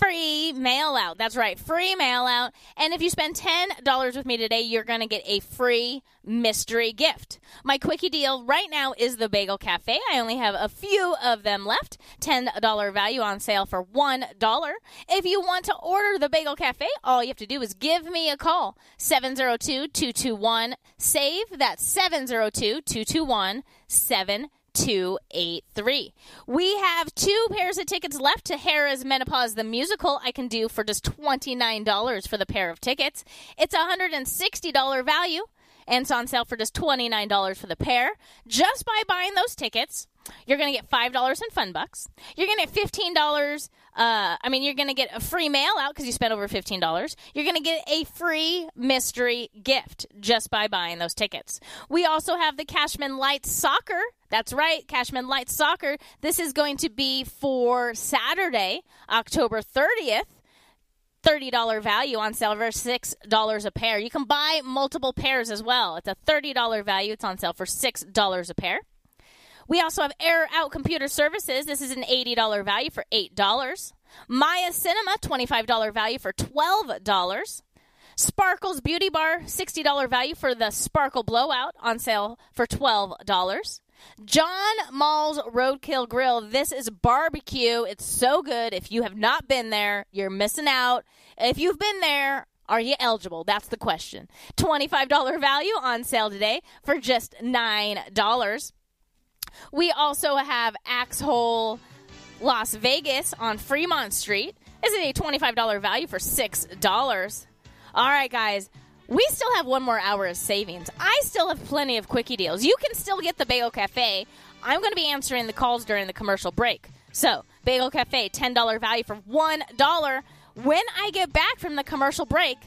free mail out. That's right, free mail out. And if you spend $10 with me today, you're going to get a free mystery gift. My quickie deal right now is the Bagel Cafe. I only have a few of them left. $10 value on sale for $1. If you want to order the Bagel Cafe, all you have to do is give me a call. 702-221-SAVE. That's 702-221-7 283. We have two pairs of tickets left to Harrah's Menopause the Musical. I can do for just $29 for the pair of tickets. It's a $160 value and it's on sale for just $29 for the pair. Just by buying those tickets, you're going to get $5 in fun bucks. You're going to get $15. Uh, I mean, you're going to get a free mail out because you spent over $15. You're going to get a free mystery gift just by buying those tickets. We also have the Cashman Lights Soccer. That's right, Cashman Lights Soccer. This is going to be for Saturday, October 30th. $30 value on sale for $6 a pair. You can buy multiple pairs as well. It's a $30 value. It's on sale for $6 a pair. We also have Air Out Computer Services. This is an $80 value for $8. Maya Cinema, $25 value for $12. Sparkles Beauty Bar, $60 value for the Sparkle Blowout on sale for $12. John Mull's Roadkill Grill. This is barbecue. It's so good. If you have not been there, you're missing out. If you've been there, are you eligible? That's the question. $25 value on sale today for just $9. We also have Axe Hole Las Vegas on Fremont Street. This is a $25 value for $6. All right, guys. We still have one more hour of savings. I still have plenty of quickie deals. You can still get the Bagel Cafe. I'm going to be answering the calls during the commercial break. So, Bagel Cafe, $10 value for $1. When I get back from the commercial break,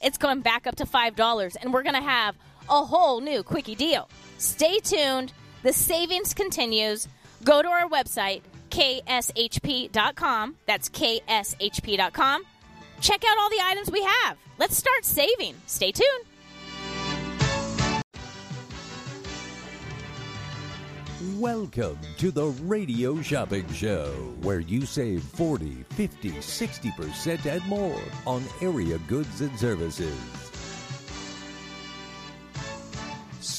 it's going back up to $5, and we're going to have a whole new quickie deal. Stay tuned. The savings continues. Go to our website, kshp.com. That's kshp.com. Check out all the items we have. Let's start saving. Stay tuned. Welcome to the Radio Shopping Show, where you save 40, 50, 60% and more on area goods and services.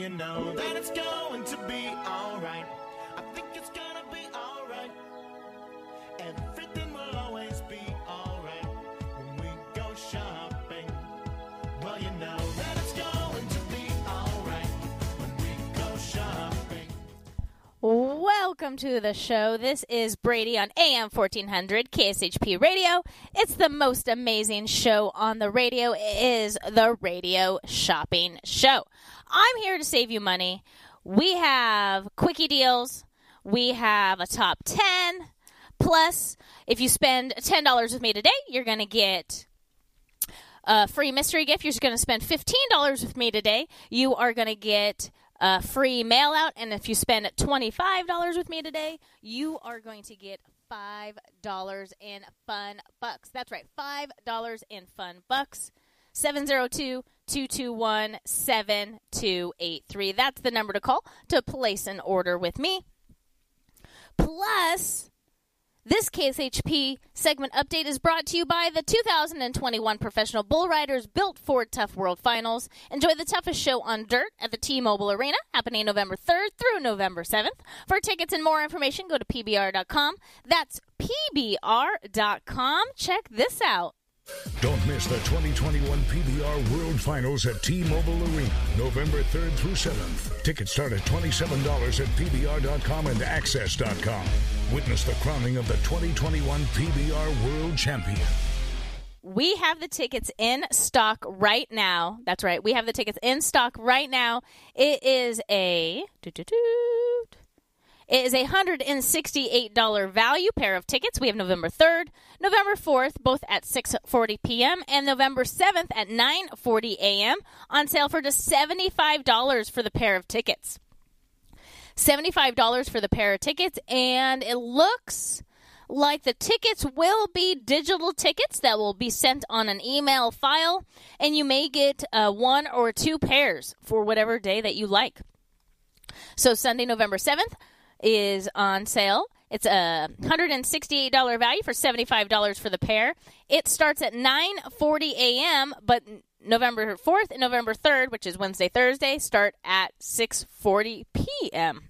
you know that it's going to be alright. Welcome to the show. This is Brady on AM 1400 KSHP Radio. It's the most amazing show on the radio. It is the Radio Shopping Show. I'm here to save you money. We have quickie deals. We have a top 10. Plus, if you spend $10 with me today, you're going to get a free mystery gift. You're going to spend $15 with me today. You are going to get a free mail out. And if you spend $25 with me today, you are going to get $5 in fun bucks. That's right, $5 in fun bucks. 702 221 7283. That's the number to call to place an order with me. Plus, this KSHP segment update is brought to you by the 2021 Professional Bull Riders Built Ford Tough World Finals. Enjoy the toughest show on dirt at the T-Mobile Arena, happening November 3rd through November 7th. For tickets and more information, go to pbr.com. That's pbr.com. Check this out. Don't miss the 2021 PBR World Finals at T-Mobile Arena, November 3rd through 7th. Tickets start at $27 at PBR.com and AXS.com. Witness the crowning of the 2021 PBR World Champion. We have the tickets in stock right now. That's right. We have the tickets in stock right now. It is a doo-doo-doo. It is a $168 value pair of tickets. We have November 3rd, November 4th, both at 6:40 p.m. and November 7th at 9:40 a.m. on sale for just $75 for the pair of tickets. $75 for the pair of tickets and it looks like the tickets will be digital tickets that will be sent on an email file, and you may get uh, one or two pairs for whatever day that you like. So, Sunday, November 7th is on sale. It's a $168 value for $75 for the pair. It starts at 9:40 a.m., but November 4th and November 3rd, which is Wednesday, Thursday, start at 6:40 p.m.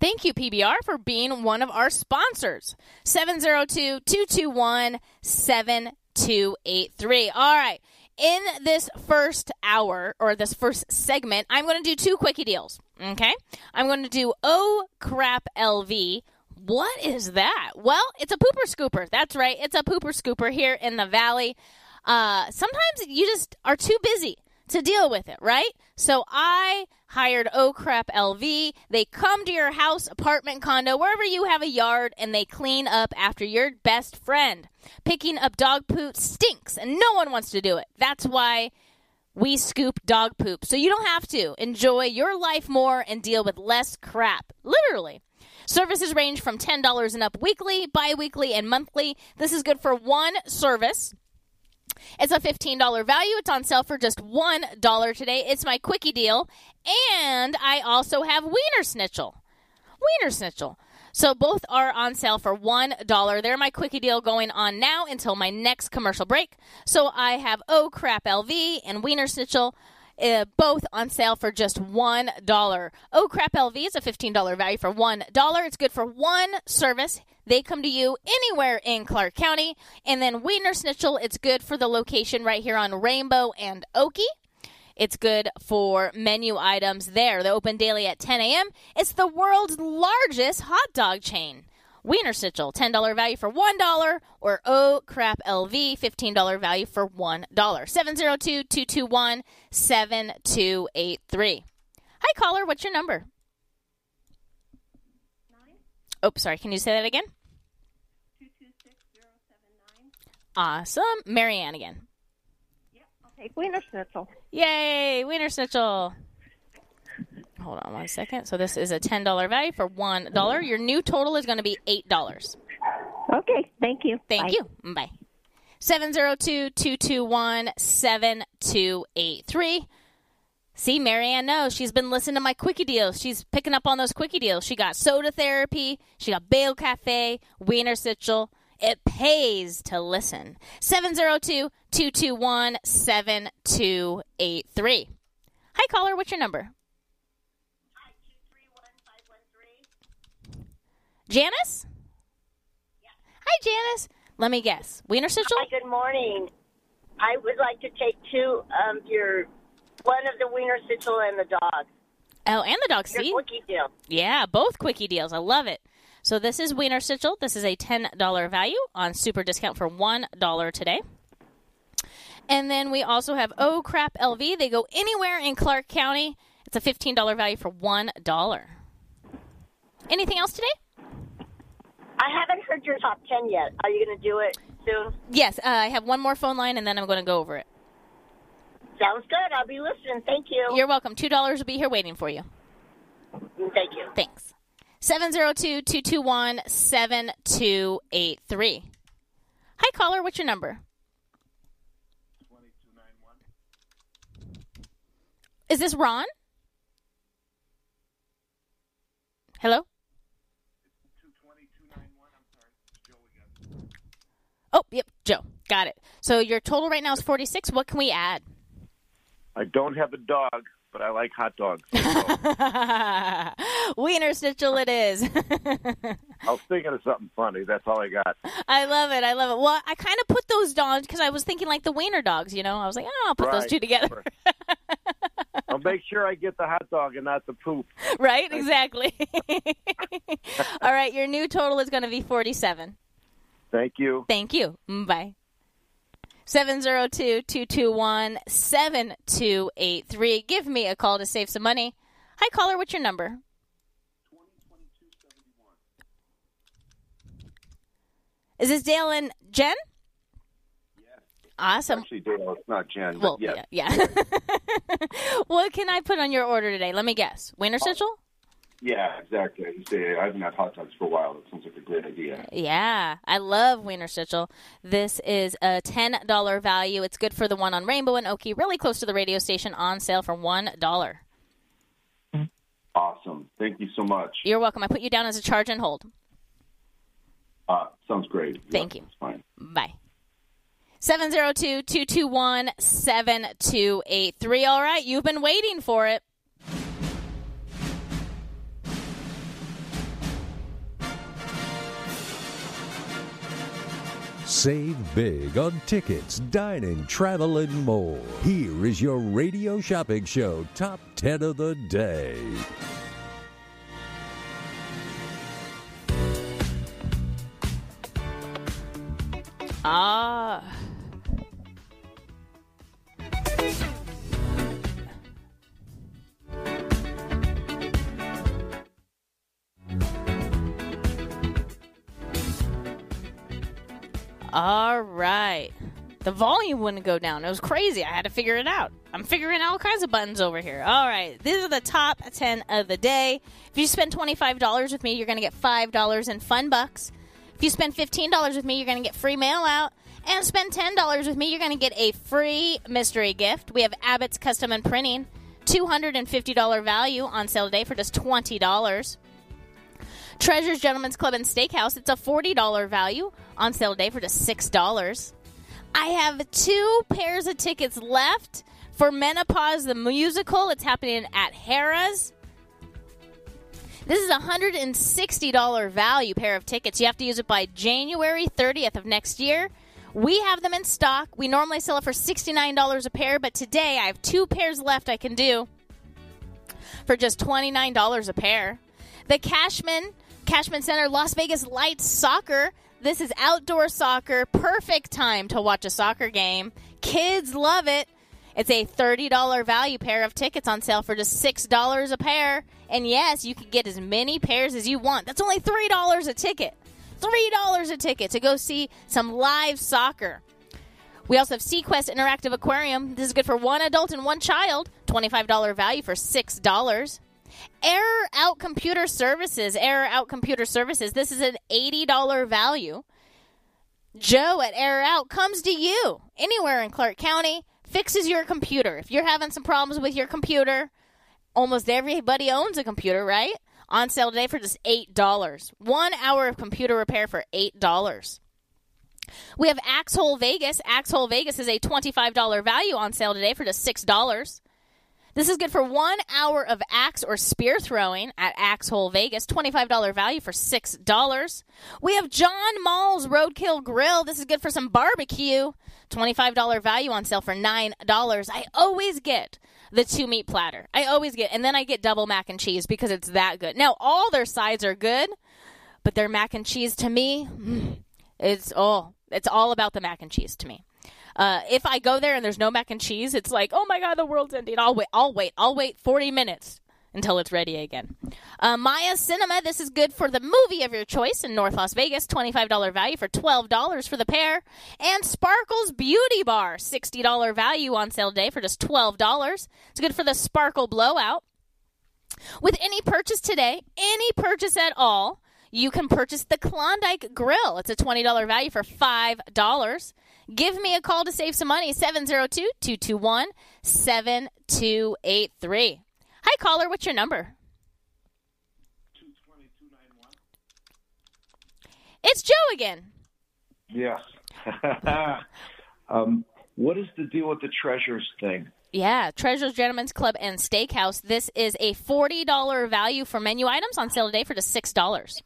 Thank you, PBR, for being one of our sponsors. 702 221 7283. All right. In this first hour, or this first segment, I'm going to do two quickie deals. Okay? I'm going to do Oh Crap LV. What is that? Well, it's a pooper scooper. That's right. It's a pooper scooper here in the valley. Uh, sometimes you just are too busy to deal with it, right? So I hired Oh Crap LV. They come to your house, apartment, condo, wherever you have a yard, and they clean up after your best friend. Picking up dog poop stinks, and no one wants to do it. That's why we scoop dog poop. So you don't have to. Enjoy your life more and deal with less crap. Literally. Services range from $10 and up weekly, bi weekly, and monthly. This is good for one service. It's a $15 value. It's on sale for just $1 today. It's my quickie deal. And I also have Wiener Schnitzel. Wiener Schnitzel. So both are on sale for $1. They're my quickie deal going on now until my next commercial break. So I have Oh Crap LV and Wiener Schnitzel. Uh, both on sale for just $1. Oh Crap LV is a $15 value for $1. It's good for one service. They come to you anywhere in Clark County. And then Wiener Schnitzel, it's good for the location right here on Rainbow and Oakey. It's good for menu items there. They open daily at 10 a.m. It's the world's largest hot dog chain. Wiener Schnitzel, $10 value for $1, or Oh Crap LV, $15 value for $1. 702 221 7283. Hi, caller. What's your number? Nine. Oh, sorry. Can you say that again? Awesome. Marianne again. Take Wiener Schnitzel. Yay, Wiener Schnitzel. Hold on one second. So this is a ten dollar value for one dollar. Your new total is going to be eight dollars. Okay, thank you. Thank Bye. you. Bye. 702-221-7283. See, Marianne knows. She's been listening to my quickie deals. She's picking up on those quickie deals. She got soda therapy. She got Bagel Cafe, Wiener Schnitzel. It pays to listen. 702-221-7283. Hi, caller. What's your number? Hi, Janice? Hi, Janice. Let me guess. Wiener Schnitzel? Hi, good morning. I would like to take two of your, one of the Wiener Schnitzel and the dog. Oh, and the dog Your quickie deal. Yeah, both quickie deals. I love it. So this is Wiener Schnitzel. This is a ten dollar value on super discount for one dollar today. And then we also have Oh Crap LV. They go anywhere in Clark County. It's a fifteen dollar value for one dollar. Anything else today? I haven't heard your top ten yet. Are you going to do it soon? Yes, uh, I have one more phone line, and then I'm going to go over it. Sounds good. I'll be listening. Thank you. You're welcome. Two dollars will be here waiting for you. Thank you. Thanks. 702-221-7283. Hi, caller. What's your number? Is this Ron? Hello? Oh, yep, Joe. Got it. So your total right now is 46. What can we add? I don't have a dog, but I like hot dogs. Wiener Schnitzel it is. I was thinking of something funny. That's all I got. I love it. I love it. Well, I kind of put those dogs because I was thinking like the wiener dogs, you know? I was like, oh, I'll put those two together. I'll make sure I get the hot dog and not the poop. right? Exactly. All right, your new total is going to be 47. Thank you. Thank you. Mm, Bye. 702-221-7283. Give me a call to save some money. Hi, caller. What's your number? Is this Dale and Jen? Yes. Awesome. Actually, Dale, it's not Jen. but Well, yes. yeah. yeah. what can I put on your order today? Let me guess. Wiener Schnitzel? Yeah, exactly. You say, I haven't had hot dogs for a while. That sounds like a great idea. Yeah, I love Wiener Schnitzel. This is a ten dollar value. It's good for the one on Rainbow and Oakey, really close to the radio station, on sale for one dollar. Awesome. Thank you so much. You're welcome. I put you down as a charge and hold. Uh, sounds great. Thank Yeah, you. Fine. Bye. 702-221-7283. All right, you've been waiting for it. Save big on tickets, dining, travel, and more. Here is your radio shopping show top 10 of the day. Ah. All right. The volume wouldn't go down. It was crazy. I had to figure it out. I'm figuring all kinds of buttons over here. All right. These are the top 10 of the day. If you spend $25 with me, you're going to get $5 in fun bucks. If you spend $15 with me, you're going to get free mail out. And spend $10 with me, you're going to get a free mystery gift. We have Abbott's Custom and Printing, $250 value on sale today for just $20. Treasures Gentlemen's Club and Steakhouse, it's a $40 value on sale today for just $6. I have two pairs of tickets left for Menopause the Musical. It's happening at Harrah's. This is a $160 value pair of tickets. You have to use it by January 30th of next year. We have them in stock. We normally sell it for $69 a pair, but today I have two pairs left I can do for just $29 a pair. The Cashman Cashman Center Las Vegas Lights Soccer. This is outdoor soccer. Perfect time to watch a soccer game. Kids love it. It's a $30 value pair of tickets on sale for just $6 a pair. And yes, you can get as many pairs as you want. That's only $3 a ticket. $3 a ticket to go see some live soccer. We also have SeaQuest Interactive Aquarium. This is good for one adult and one child. $25 value for $6. Error Out Computer Services. Error Out Computer Services. This is an $80 value. Joe at Error Out comes to you anywhere in Clark County, fixes your computer. If you're having some problems with your computer, almost everybody owns a computer, right? On sale today for just $8. One hour of computer repair for $8. We have Axhole Vegas. Axhole Vegas is a $25 value on sale today for just $6. This is good for one hour of axe or spear throwing at Axe Hole Vegas. $25 value for $6. We have John Mull's Roadkill Grill. This is good for some barbecue. $25 value on sale for $9. I always get the two meat platter. I always get, and then I get double mac and cheese because it's that good. Now, all their sides are good, but their mac and cheese to me, mm, it's, oh, it's all about the mac and cheese to me. Uh, if I go there and there's no mac and cheese, it's like, oh my god, the world's ending. I'll wait. I'll wait. I'll wait 40 minutes until it's ready again. Uh, Maya Cinema. This is good for the movie of your choice in North Las Vegas. $25 value for $12 for the pair. And Sparkles Beauty Bar. $60 value on sale today for just $12. It's good for the Sparkle Blowout. With any purchase today, any purchase at all, you can purchase the Klondike Grill. It's a $20 value for $5. Give me a call to save some money. 702 221 7283. Hi, caller. What's your number? It's Joe again. Yes. um, what is the deal with the treasures thing? Yeah, Treasures Gentlemen's Club and Steakhouse. This is a $40 value for menu items on sale today for just $6.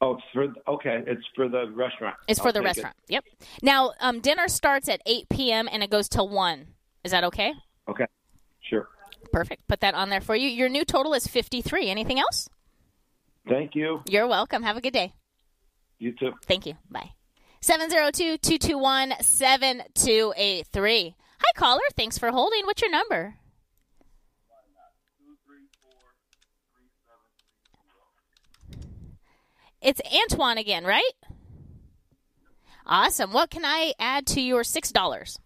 Oh, it's for okay. It's for the restaurant. It's for I'll the take it. restaurant. Yep. Now, um, dinner starts at 8 p.m. and it goes till 1. Is that okay? Okay, sure. Perfect. Put that on there for you. Your new total is 53. Anything else? Thank you. You're welcome. Have a good day. You too. Thank you. Bye. 702 221 7283. Hi, caller. Thanks for holding. What's your number? It's Antoine again, right? Awesome. What can I add to your $6?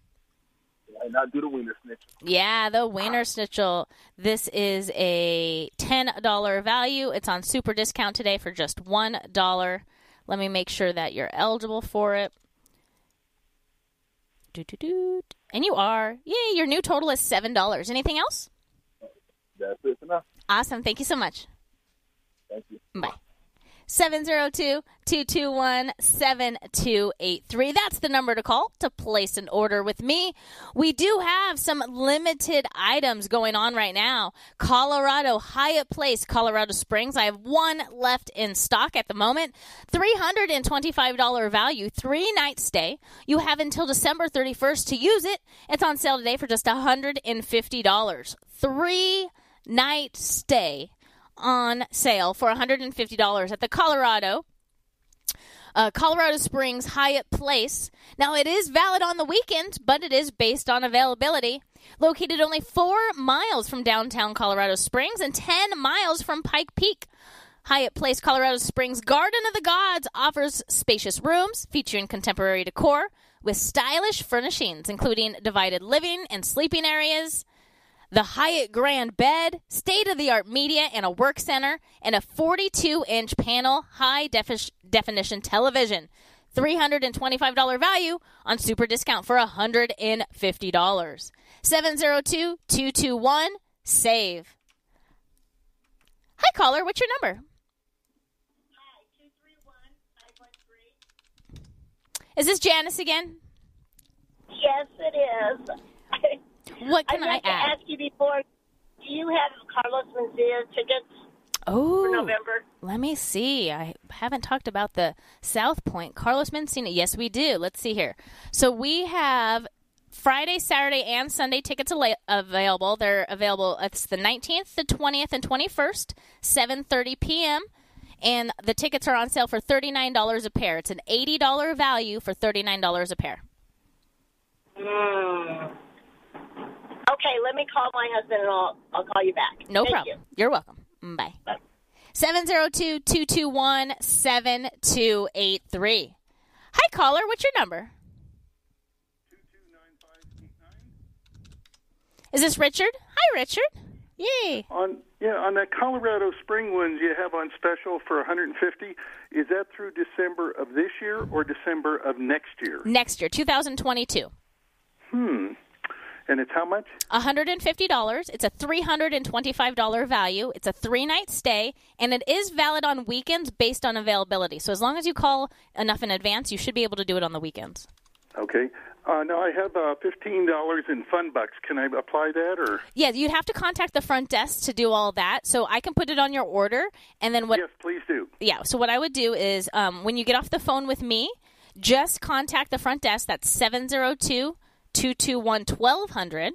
And I do the wiener snitch. Yeah, the Wiener Schnitzel. This is a $10 value. It's on super discount today for just $1. Let me make sure that you're eligible for it. Doo-doo-doo. And you are. Yay, your new total is $7. Anything else? That's it for now. Awesome. Thank you so much. Thank you. Bye. 702-221-7283. That's the number to call to place an order with me. We do have some limited items going on right now. Colorado Hyatt Place, Colorado Springs. I have one left in stock at the moment. $325 value, three night stay. You have until December 31st to use it. It's on sale today for just $150. Three night stay on sale for $150 at the Colorado uh, Colorado Springs Hyatt Place. Now, it is valid on the weekend, but it is based on availability. Located only four miles from downtown Colorado Springs and 10 miles from Pike Peak. Hyatt Place Colorado Springs Garden of the Gods offers spacious rooms featuring contemporary decor with stylish furnishings, including divided living and sleeping areas, the Hyatt Grand Bed, state of the art media and a work center, and a 42 inch panel high defi- definition television. $325 value on super discount for $150. 702 221 SAVE. Hi, caller. What's your number? Is this Janice again? Yes, it is. What can I'd like I add? to ask you before. Do you have Carlos Mencia tickets Oh, for November? let me see. I haven't talked about the South Point. Carlos Mencia. Yes, we do. Let's see here. So we have Friday, Saturday, and Sunday tickets available. They're available. It's the 19th, the 20th, and 21st, 7:30 p.m. And the tickets are on sale for $39 a pair. It's an $80 value for $39 a pair. Mm. Okay, let me call my husband and I'll, I'll call you back. No Thank problem. You. are welcome. Bye. 702 221 7283. Hi, caller. What's your number? Is this Richard? Hi, Richard. Yay. On yeah, on that Colorado Spring ones you have on special for 150. Is that through December of this year or December of next year? Next year, 2022. Hmm. And it's how much? $150. It's a $325 value. It's a three night stay, and it is valid on weekends based on availability. So as long as you call enough in advance, you should be able to do it on the weekends. Okay. Uh, no, I have uh, fifteen dollars in fun bucks. Can I apply that or? Yeah, you'd have to contact the front desk to do all that. So I can put it on your order, and then what? Yes, please do. Yeah. So what I would do is, um, when you get off the phone with me, just contact the front desk. That's 702-221-1200.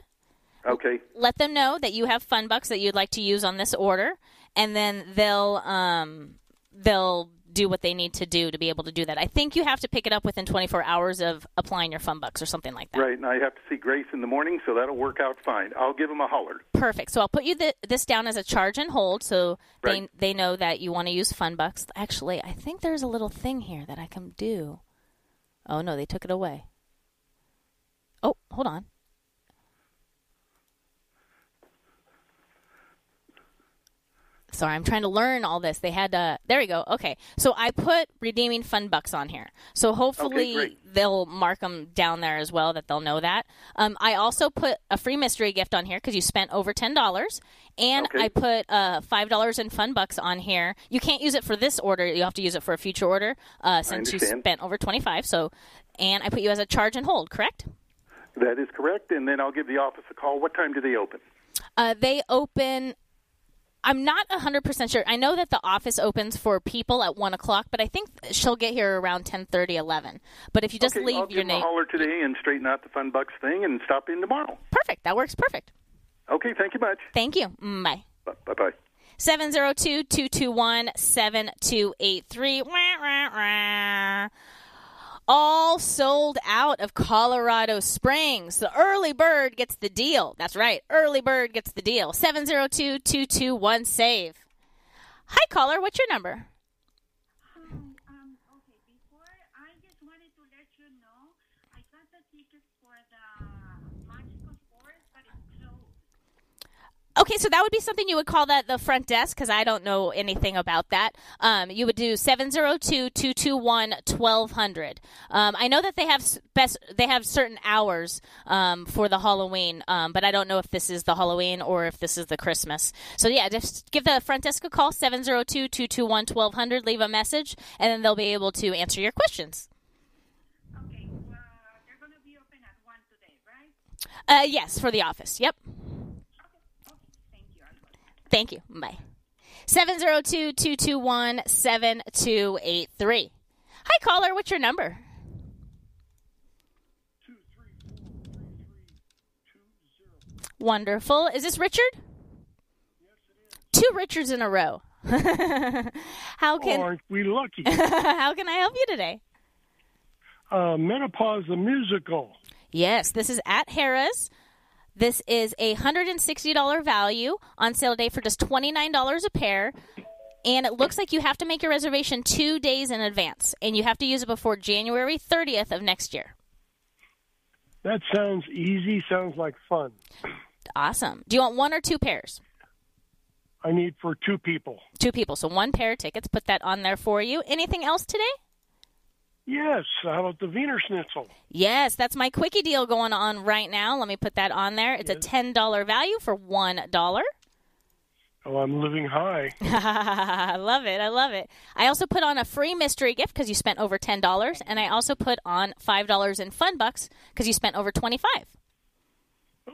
Okay. Let them know that you have fun bucks that you'd like to use on this order, and then they'll um, they'll do what they need to do to be able to do that. I think you have to pick it up within 24 hours of applying your fun bucks or something like that. Right, and I have to see Grace in the morning, so that'll work out fine. I'll give them a holler. Perfect. So I'll put you th- this down as a charge and hold, so Right. they they know that you want to use fun bucks. Actually, I think there's a little thing here that I can do. Oh no, they took it away. Oh, hold on. Sorry, I'm trying to learn all this. They had uh there we go. Okay. So I put redeeming fun bucks on here. So hopefully great. they'll mark them down there as well that they'll know that. Um, I also put a free mystery gift on here because you spent over $10 and Okay. I put uh, $5 in fun bucks on here. You can't use it for this order. You have to use it for a future order uh, since you spent over 25 So and I put you as a charge and hold, correct? That is correct, and then I'll give the office a call. What time do they open? Uh, they open. I'm not 100% sure. I know that the office opens for people at 1 o'clock, but I think she'll get here around 10:30, 11. But if you just okay, leave I'll your name. a holler today and straighten out the fun bucks thing and stop in tomorrow. Perfect. That works perfect. Okay, thank you much. Thank you. Mm, Bye. Bye bye. 702 221 7283. All sold out of Colorado Springs. The early bird gets the deal. That's right. Early bird gets the deal. 702 221 SAVE. Hi, caller. What's your number? Okay, so that would be something you would call that the front desk because I don't know anything about that. Um, you would do 702-221-1200. Um, I know that they have best they have certain hours um, for the Halloween, um, but I don't know if this is the Halloween or if this is the Christmas. So yeah, just give the front desk a call 702-221-1200, leave a message, and then they'll be able to answer your questions. Okay, well, they're going to be open at 1 today, right? Uh, yes, for the office. Yep. Thank you. Bye. 702 221 7283. Hi, caller. What's your number? Wonderful. Is this Richard? Yes, Two Richards in a row. How can Aren't we lucky? How can I help you today? uh, Menopause the musical. Yes, this is at Harrah's. This is a $160 value on sale today for just $29 a pair. And it looks like you have to make your reservation two days in advance. And you have to use it before January 30th of next year. That sounds easy. Sounds like fun. Awesome. Do you want one or two pairs? I need for two people. Two people. So one pair of tickets. Put that on there for you. Anything else today? Yes. How about the Wiener Schnitzel? Yes, that's my quickie deal going on right now. Let me put that on there. It's a $10 value for $1. Oh, I'm living high. I love it. I love it. I also put on a free mystery gift because you spent over $10. And I also put on $5 in fun bucks because you spent over 25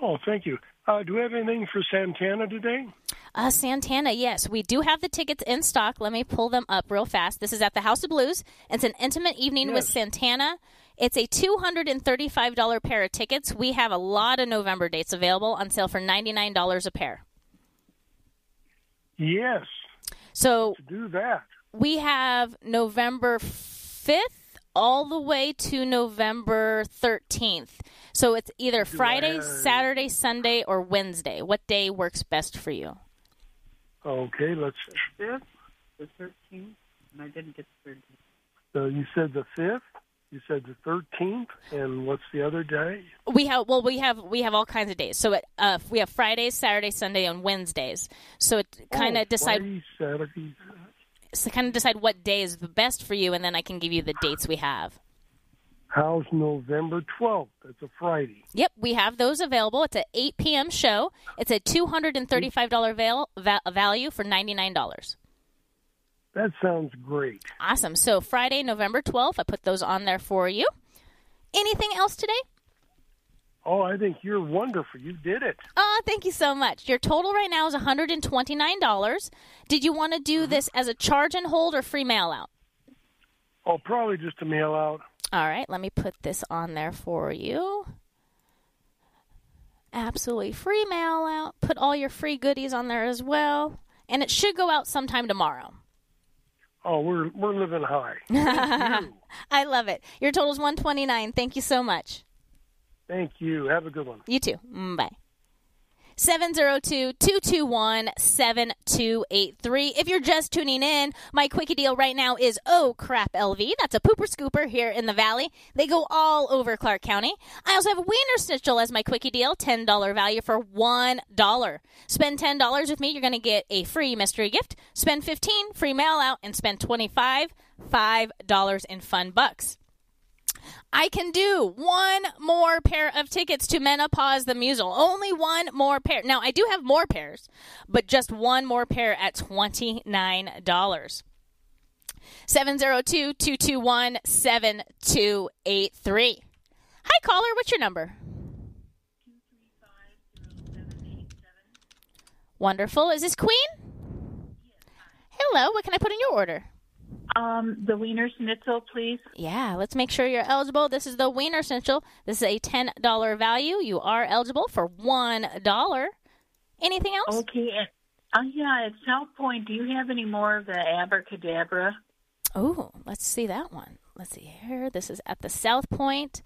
Oh, thank you. Uh, do we have anything for Santana today? Uh, Santana, yes. We do have the tickets in stock. Let me pull them up real fast. This is at the House of Blues. It's an intimate evening with Santana. It's a $235 pair of tickets. We have a lot of November dates available on sale for $99 a pair. Yes. So do that. We have November 5th all the way to November 13th. So it's either Friday, Saturday, Sunday, or Wednesday. What day works best for you? Okay, let's. fifth, the thirteenth, and I didn't get the thirteenth. So you said the fifth. You said the thirteenth, and what's the other day? We have well, we have we have all kinds of days. So it, uh, we have Fridays, Saturday, Sunday, and Wednesdays. So it kind of Oh, decide Friday, Saturday. So kind of decide what day is the best for you, and then I can give you the dates we have. How's November twelfth? That's a Friday. Yep, we have those available. It's a 8 p.m. show. It's a $235 val- va- value for $99. That sounds great. Awesome. So Friday, November 12th, I put those on there for you. Anything else today? Oh, I think you're wonderful. You did it. Oh, thank you so much. Your total right now is $129. Did you want to do mm-hmm. this as a charge and hold or free mail out? Oh, probably just a mail out. All right, let me put this on there for you. Absolutely free mail out. Put all your free goodies on there as well. And it should go out sometime tomorrow. Oh, we're we're living high. I love it. Your total's 129. Thank you so much. Thank you. Have a good one. You too. Mm, Bye. 702-221-7283. If you're just tuning in, my quickie deal right now is Oh Crap LV. That's a pooper scooper here in the valley. They go all over Clark County. I also have Wiener Schnitzel as my quickie deal, $10 value for $1. Spend $10 with me, you're going to get a free mystery gift. Spend 15 free mail out and spend 25 $5 in fun bucks. I can do one more pair of tickets to Menopause the Musical. Only one more pair. Now, I do have more pairs, but just one more pair at $29. 702 221 7283. Hi, caller. What's your number? Wonderful. Is this Queen? Hello. What can I put in your order? Um, the Wiener Schnitzel, please. Yeah, let's make sure you're eligible. This is the Wiener Schnitzel. This is a $10 value. You are eligible for $1. Anything else? Okay. Uh, yeah, at South Point, do you have any more of the abracadabra? Oh, let's see that one. Let's see here. This is at the South Point.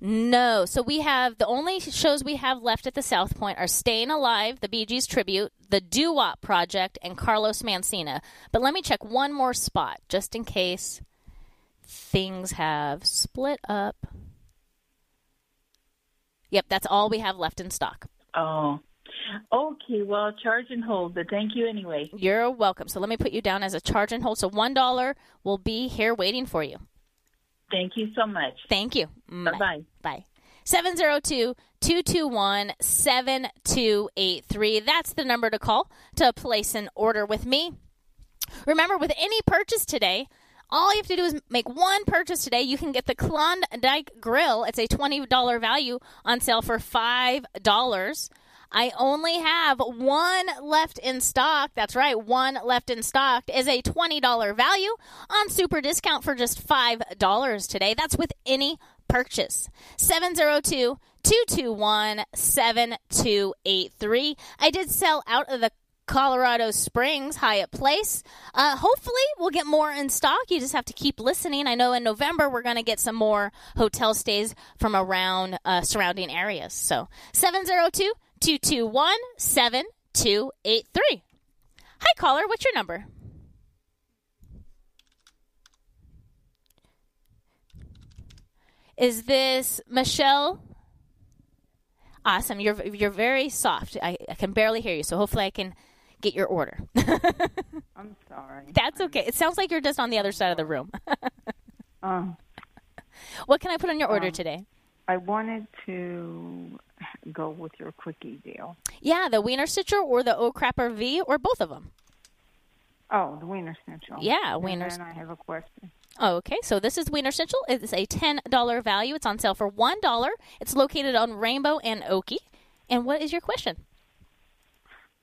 No. So we have the only shows we have left at the South Point are Staying Alive, the Bee Gees tribute, the Doo Wop Project, and Carlos Mencia. But let me check one more spot just in case things have split up. Yep, that's all we have left in stock. Oh. Okay, well, charge and hold, but thank you anyway. You're welcome. So let me put you down as a charge and hold. So $1 will be here waiting for you. Thank you so much. Thank you. Bye-bye. Bye. 702 221 7283. That's the number to call to place an order with me. Remember, with any purchase today, all you have to do is make one purchase today. You can get the Klondike Grill. It's a $20 value on sale for $5. I only have one left in stock. That's right, one left in stock is a $20 value on super discount for just $5 today. That's with any purchase. 702 221 7283. I did sell out of the Colorado Springs Hyatt Place. Uh, hopefully, we'll get more in stock. You just have to keep listening. I know in November we're going to get some more hotel stays from around uh, surrounding areas. So 702 221 7283. Hi, caller. What's your number? Is this Michelle? Awesome. You're you're very soft. I, I can barely hear you, so hopefully I can get your order. I'm sorry. That's okay. It sounds like you're just on the other side of the room. Um, what can I put on your order Um, today? I wanted to go with your quickie deal. Yeah, the Wiener Schnitzel or the O Crapper V or both of them. Oh, the Wiener Schnitzel. Yeah, And Wiener- then I have a question. Okay, so this is Wiener Schnitzel. It's a $10 value. It's on sale for $1. It's located on Rainbow and Oakey. And what is your question?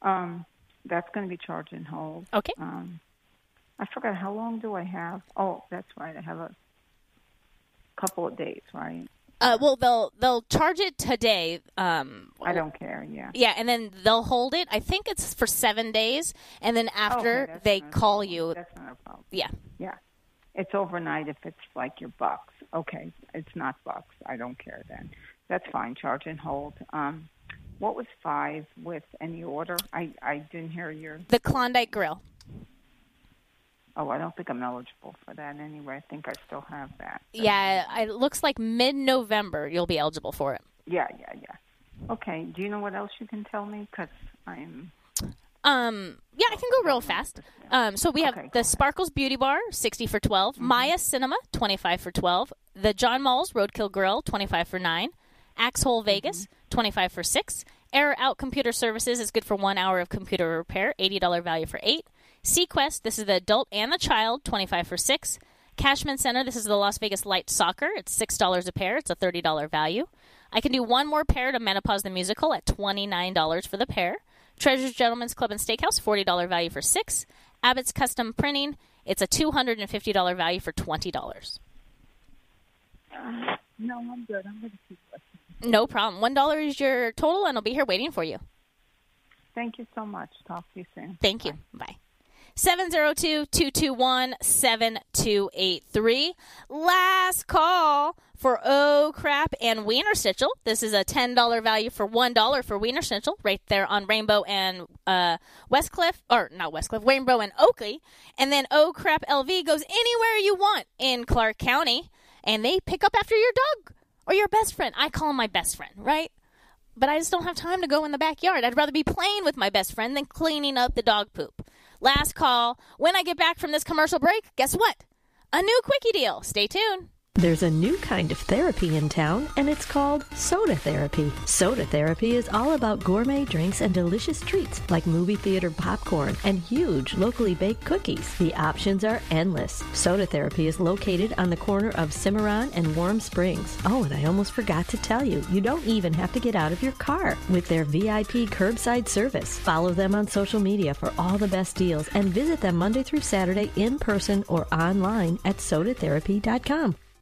Um, that's going to be charge and hold. Okay. Um, I forgot how long do I have? Oh, that's right. I have a couple of days, right? Uh, well, they'll they'll charge it today. Um, I don't care. Yeah. Yeah, and then they'll hold it. I think it's for seven days, and then after Okay, they call you. That's not a problem. Yeah. Yeah. It's overnight if it's like your bucks. Okay. It's not bucks. I don't care then. That's fine. Charge and hold. Um, what was five with any order? I, I didn't hear your. The Klondike Grill. Oh, I don't think I'm eligible for that anyway. I think I still have that. Yeah, it looks like mid-November you'll be eligible for it. Yeah, yeah, yeah. Okay. Do you know what else you can tell me? Because I'm. Um, yeah, I can go real fast. Um, so we have the Sparkles Beauty Bar, sixty for 12 Mm-hmm. Maya Cinema, twenty-five for twelve. The John Mull's Roadkill Grill, twenty-five for nine. Axhole Mm-hmm. Vegas, twenty-five for six. Error Out Computer Services is good for one hour of computer repair, eighty dollar value for eight. SeaQuest, this is the adult and the child, twenty-five for six. Cashman Center, this is the Las Vegas Light Soccer. It's six dollars a pair. It's a thirty dollar value. I can do one more pair to Menopause the Musical at $29 for the pair. Treasures Gentlemen's Club and Steakhouse, $40 value for six. Abbott's Custom Printing, it's a $250 value for $20. Uh, no, I'm good. I'm going to keep listening. No problem. $1 is your total, and I'll be here waiting for you. Thank you so much. Talk to you soon. Thank you. Bye. 702-221-7283. Last call for Oh Crap and Wiener Schnitzel. This is a $10 value for $1 for Wiener Schnitzel right there on Rainbow and uh, Westcliff, or not Westcliff, Rainbow and Oakley. And then Oh Crap LV goes anywhere you want in Clark County, and they pick up after your dog or your best friend. I call him my best friend, right? But I just don't have time to go in the backyard. I'd rather be playing with my best friend than cleaning up the dog poop. Last call. When I get back from this commercial break, guess what? A new quickie deal. Stay tuned. There's a new kind of therapy in town, and it's called soda therapy. Soda therapy is all about gourmet drinks and delicious treats like movie theater popcorn and huge locally baked cookies. The options are endless. Soda therapy is located on the corner of Cimarron and Warm Springs. Oh, and I almost forgot to tell you, you don't even have to get out of your car with their VIP curbside service. Follow them on social media for all the best deals and visit them Monday through Saturday in person or online at sodatherapy.com.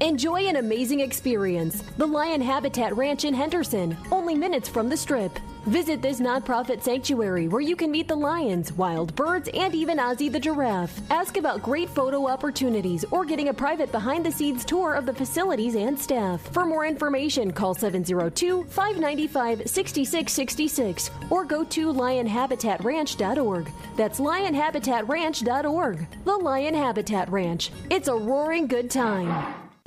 Enjoy an amazing experience. The Lion Habitat Ranch in Henderson, only minutes from the strip. Visit this nonprofit sanctuary where you can meet the lions, wild birds, and even Ozzy the giraffe. Ask about great photo opportunities or getting a private behind the scenes tour of the facilities and staff. For more information, call 702 595 6666 or go to lionhabitatranch.org. That's lionhabitatranch.org. The Lion Habitat Ranch. It's a roaring good time.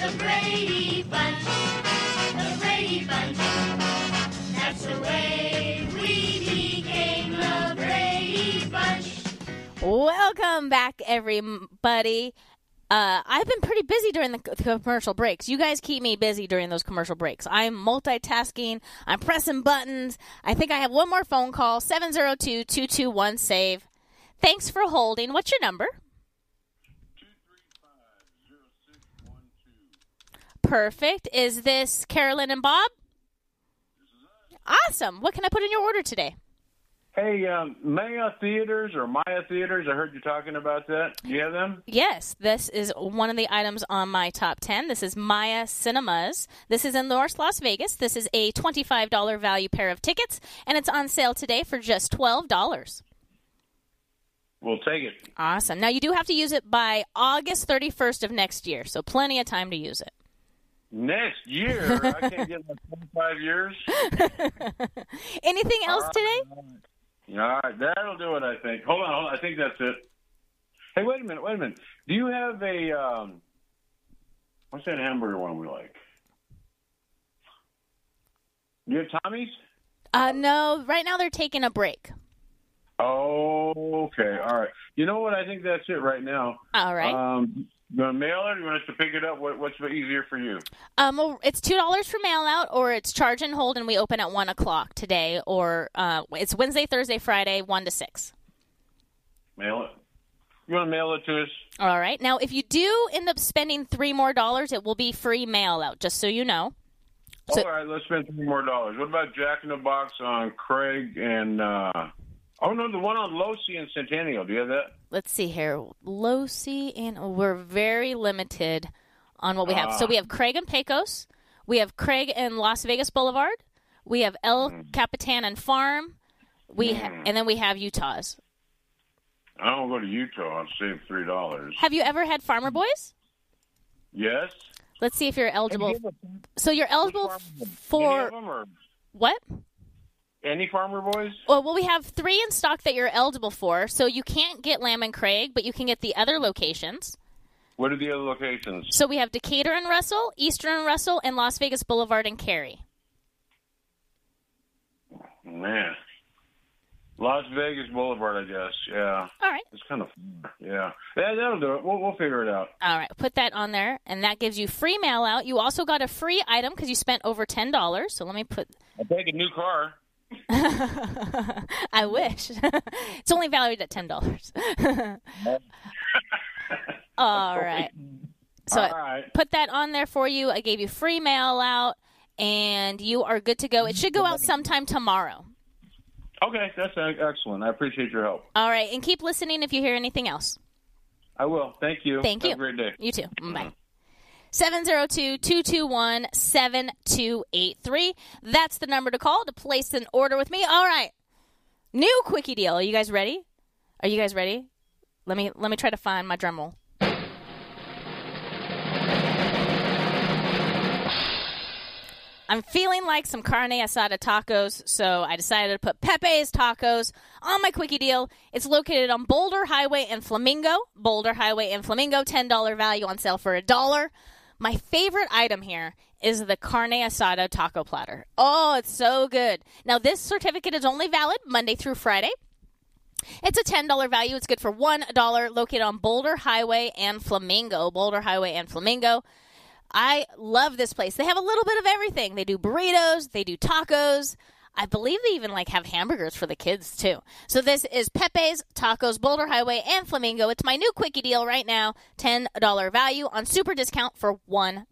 The Brady Bunch. The Brady Bunch. That's the way we became the Brady Bunch. Welcome back, everybody. Uh, I've been pretty busy during the commercial breaks. You guys keep me busy during those commercial breaks. I'm multitasking. I'm pressing buttons. I think I have one more phone call 702 221 SAVE. Thanks for holding. What's your number? Perfect. Is this Carolyn and Bob? Awesome. What can I put in your order today? Hey, um, Maya Theaters or Maya Theaters, I heard you talking about that. Do you have them? Yes, this is one of the items on my top 10. This is Maya Cinemas. This is in North Las Vegas. This is a $25 value pair of tickets, and it's on sale today for just $12. We'll take it. Awesome. Now, you do have to use it by August 31st of next year, so plenty of time to use it. Next year, I can't get my 25 years. Anything else today? All right, that'll do it, I think. Hold on, hold on. I think that's it. Hey, wait a minute, wait a minute. Do you have a, um, what's that hamburger one we like? Do you have Tommy's? Uh, no, right now they're taking a break. Oh, okay. All right. You know what? I think that's it right now. All right. Um, you want to mail it or you want us to pick it up? What, what's easier for you? Um, well, it's two dollars for mail out, or it's charge and hold, and we open at one o'clock today, or uh, it's Wednesday, Thursday, Friday, one to six. Mail it. You want to mail it to us? All right. Now, if you do end up spending three more dollars, it will be free mail out. Just so you know. So- All right, let's spend three more dollars. What about Jack in the Box on Craig and uh oh no, the one on Losee and Centennial. Do you have that? Let's see here, Losee, and we're very limited on what we have. So Ah. we have Craig and Pecos, we have Craig and Las Vegas Boulevard, we have El Hmm. Capitan and Farm, we ha- and then we have Utah's. I don't go to Utah. I'll save three dollars. Have you ever had Farmer Boys? Yes. Let's see if you're eligible. So you're eligible for or what? Any Farmer Boys? Well, well, we have three in stock that you're eligible for. So you can't get Lamb and Craig, but you can get the other locations. What are the other locations? So we have Decatur and Russell, Eastern and Russell, and Las Vegas Boulevard and Carey. Man, Las Vegas Boulevard, I guess. Yeah. All right. It's kind of yeah. Yeah, that'll do it. We'll, we'll figure it out. All right, put that on there, and that gives you free mail out. You also got a free item because you spent over ten dollars. So let me put. I'll take a new car. I wish it's only valued at ten dollars. All right. So All right. put that on there for you. I gave you free mail out, and you are good to go. It should go out sometime tomorrow. Okay, that's excellent. I appreciate your help. All right, and keep listening if you hear anything else. I will. Thank you. Thank Have you. Have a great day. You too. Bye. 702-221-7283. That's the number to call to place an order with me. All right. New quickie deal. Are you guys ready? Are you guys ready? Let me let me try to find my drum roll. I'm feeling like some carne asada tacos, so I decided to put Pepe's Tacos on my quickie deal. It's located on Boulder Highway and Flamingo. Boulder Highway and Flamingo, $10 value on sale for a dollar. My favorite item here is the carne asada taco platter. Oh, it's so good. Now, this certificate is only valid Monday through Friday. It's a $10 value. It's good for $1 located on Boulder Highway and Flamingo. Boulder Highway and Flamingo. I love this place. They have a little bit of everything. They do burritos, they do tacos. I believe they even like have hamburgers for the kids too. So this is Pepe's Tacos Boulder Highway and Flamingo. It's my new quickie deal right now. $10 value on super discount for $1.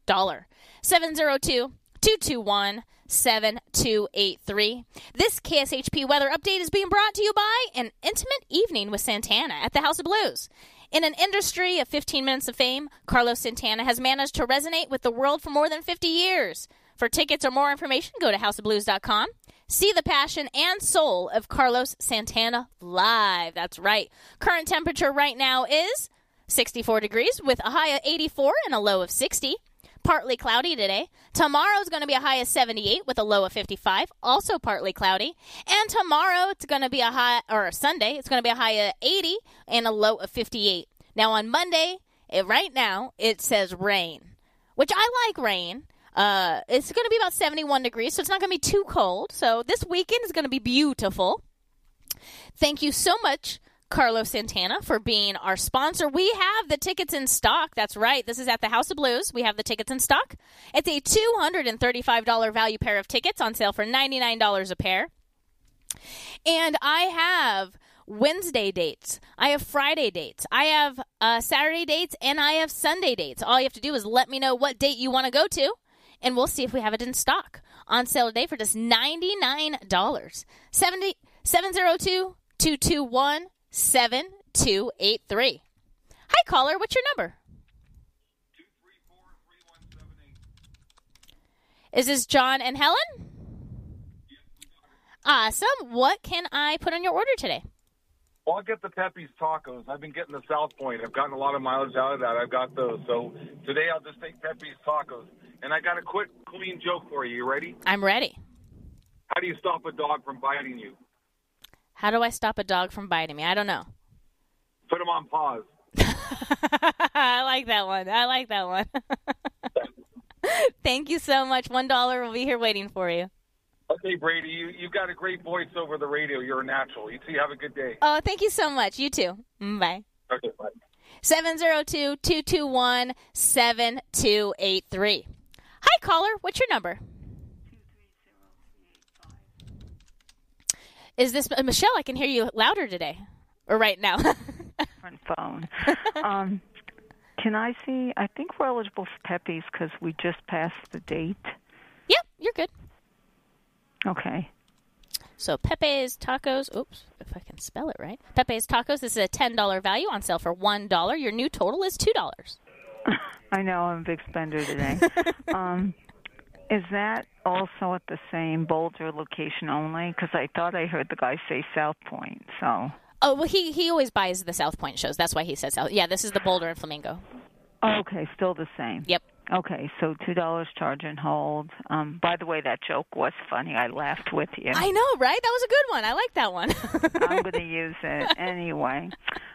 702 221 7283. This KSHP weather update is being brought to you by an intimate evening with Santana at the House of Blues. In an industry of 15 minutes of fame, Carlos Santana has managed to resonate with the world for more than 50 years. For tickets or more information, go to houseofblues.com. See the passion and soul of Carlos Santana live. That's right. Current temperature right now is 64 degrees with a high of 84 and a low of 60. Partly cloudy today. Tomorrow's going to be a high of 78 with a low of 55, also partly cloudy. And tomorrow it's going to be a high, or Sunday, it's going to be a high of 80 and a low of 58. Now on Monday, it, right now, it says rain, which I like rain. Uh, it's going to be about 71 degrees, so it's not going to be too cold. So this weekend is going to be beautiful. Thank you so much, Carlos Santana, for being our sponsor. We have the tickets in stock. That's right. This is at the House of Blues. We have the tickets in stock. It's a $235 value pair of tickets on sale for $99 a pair. And I have Wednesday dates. I have Friday dates. I have uh, Saturday dates, and I have Sunday dates. All you have to do is let me know what date you want to go to, and we'll see if we have it in stock. On sale today for just $99. 70, 702 221 7283. Hi, caller. What's your number? Is this John and Helen? Awesome. What can I put on your order today? Well, I'll get the Pepe's tacos. I've been getting the South Point. I've gotten a lot of mileage out of that. I've got those. So today I'll just take Pepe's tacos. And I got a quick, clean joke for you. You ready? I'm ready. How do you stop a dog from biting you? How do I stop a dog from biting me? I don't know. Put him on pause. I like that one. I like that one. Thank you so much. One dollar will be here waiting for you. Okay, Brady, you you've got a great voice over the radio. You're a natural. You two have a good day. Oh, thank you so much. You too. Mm, Bye. Okay, bye. 702 221 7283. Hi, caller. What's your number? Is this uh, Michelle? I can hear you louder today, or right now. different phone. um, can I see? I think we're eligible for Pepe's because we just passed the date. Yep, you're good. Okay. So Pepe's Tacos. Oops, if I can spell it right. Pepe's Tacos. This is a ten dollar value on sale for one dollar. Your new total is two dollars. I know I'm a big spender today. um, is that also at the same Boulder location only? Because I thought I heard the guy say South Point. So. Oh well, he he always buys the South Point shows. That's why he says South. Yeah, this is the Boulder and Flamingo. Okay, still the same. Yep. Okay, so two dollars charge and hold. Um, by the way, that joke was funny. I laughed with you. I know, right? That was a good one. I like that one. I'm going to use it anyway.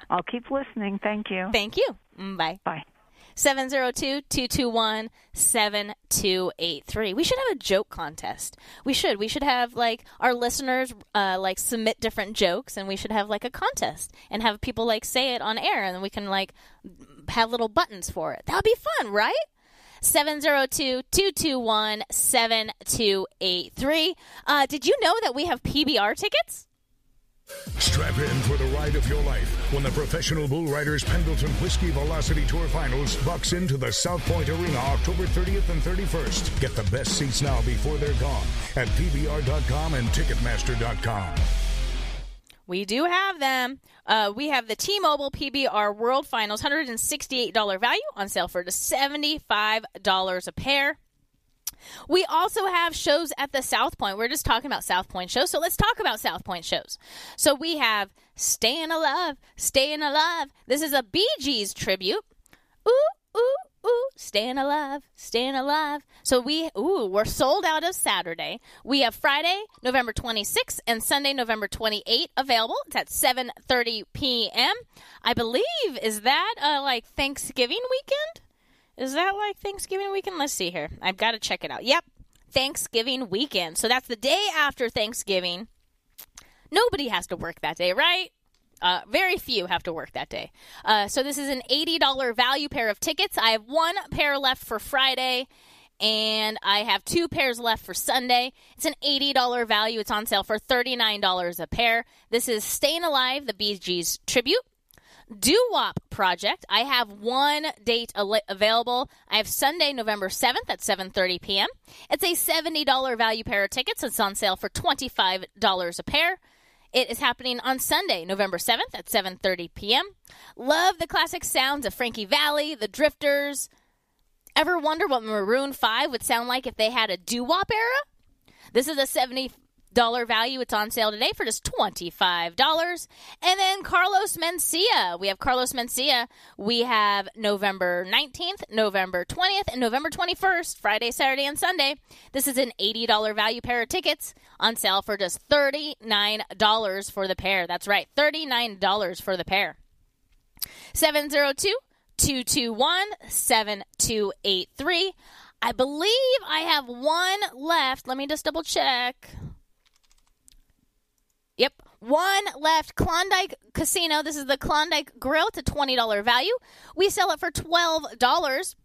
I'll keep listening. Thank you. Thank you. Mm, Bye. Bye. 702-221-7283. We should have a joke contest. We should. We should have like our listeners uh, like submit different jokes and we should have like a contest and have people like say it on air and we can like have little buttons for it. That would be fun, right? 702-221-7283. Uh, did you know that we have PBR tickets? Strap in for the ride of your life when the Professional Bull Riders Pendleton Whiskey Velocity Tour Finals bucks into the South Point Arena October 30th and 31st. Get the best seats now before they're gone at PBR.com and Ticketmaster.com. We do have them. Uh, we have the T-Mobile PBR World Finals, $168 value on sale for just $75 a pair. We also have shows at the South Point. We're just talking about South Point shows, so let's talk about South Point shows. So we have Staying Alive, Staying Alive. This is a Bee Gees tribute. Ooh, ooh, ooh, staying alive, staying alive. So we, ooh, we're sold out of Saturday. We have Friday, November 26th, and Sunday, November 28th available. It's at 7:30 p.m. I believe is that uh, like Thanksgiving weekend? Is that like Thanksgiving weekend? Let's see here. I've got to check it out. Yep, Thanksgiving weekend. So that's the day after Thanksgiving. Nobody has to work that day, right? Uh, very few have to work that day. Uh, so this is an $80 value pair of tickets. I have one pair left for Friday, and I have two pairs left for Sunday. It's an $80 value. It's on sale for $39 a pair. This is Staying Alive, the Bee Gees tribute. Doo Wop Project. I have one date al- available. I have Sunday, November 7th at 7:30 p.m. It's a $70 value pair of tickets. It's on sale for $25 a pair. It is happening on Sunday, November 7th at 7:30 p.m. Love the classic sounds of Frankie Valli, the Drifters. Ever wonder what Maroon 5 would sound like if they had a doo-wop era? This is a 70 dollar value. It's on sale today for just $25. And then Carlos Mencia. We have Carlos Mencia. We have November 19th, November 20th, and November 21st, Friday, Saturday, and Sunday. This is an $80 value pair of tickets on sale for just $39 for the pair. That's right, $39 for the pair. 702 221 7283. I believe I have one left. Let me just double check. Yep, one left. Klondike Casino. This is the Klondike Grill. It's a $20 value. We sell it for $12.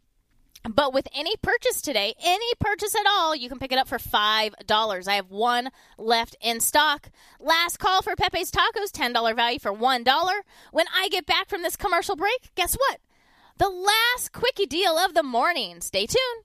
But with any purchase today, any purchase at all, you can pick it up for $5. I have one left in stock. Last call for Pepe's Tacos, $10 value for $1. When I get back from this commercial break, guess what? The last quickie deal of the morning. Stay tuned.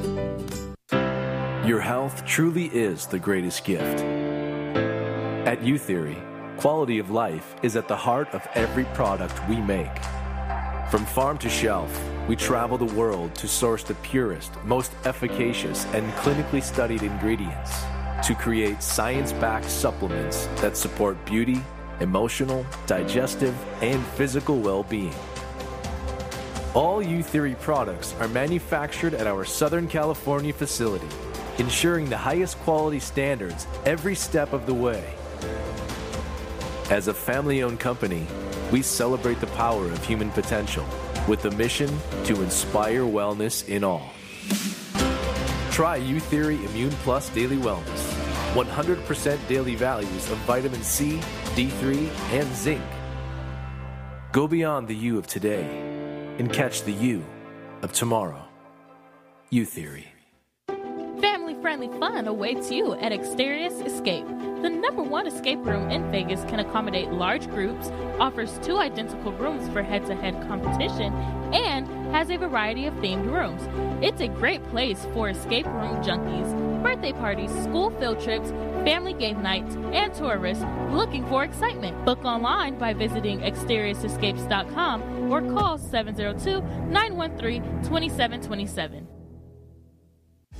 Your health truly is the greatest gift. At Youtheory, quality of life is at the heart of every product we make. From farm to shelf, we travel the world to source the purest, most efficacious, and clinically studied ingredients to create science backed supplements that support beauty, emotional, digestive, and physical well being. All Youtheory products are manufactured at our Southern California facility, ensuring the highest quality standards every step of the way. As a family owned company, we celebrate the power of human potential with the mission to inspire wellness in all. Try Youtheory Immune Plus Daily Wellness. 100% daily values of vitamin C, D3, and zinc. Go beyond the you of today and catch the you of tomorrow. Youtheory. Family fun awaits you at Exterius Escape. The number one escape room in Vegas can accommodate large groups, offers two identical rooms for head to head competition, and has a variety of themed rooms. It's a great place for escape room junkies, birthday parties, school field trips, family game nights, and tourists looking for excitement. Book online by visiting exteriusescapes.com or call 702 913 2727.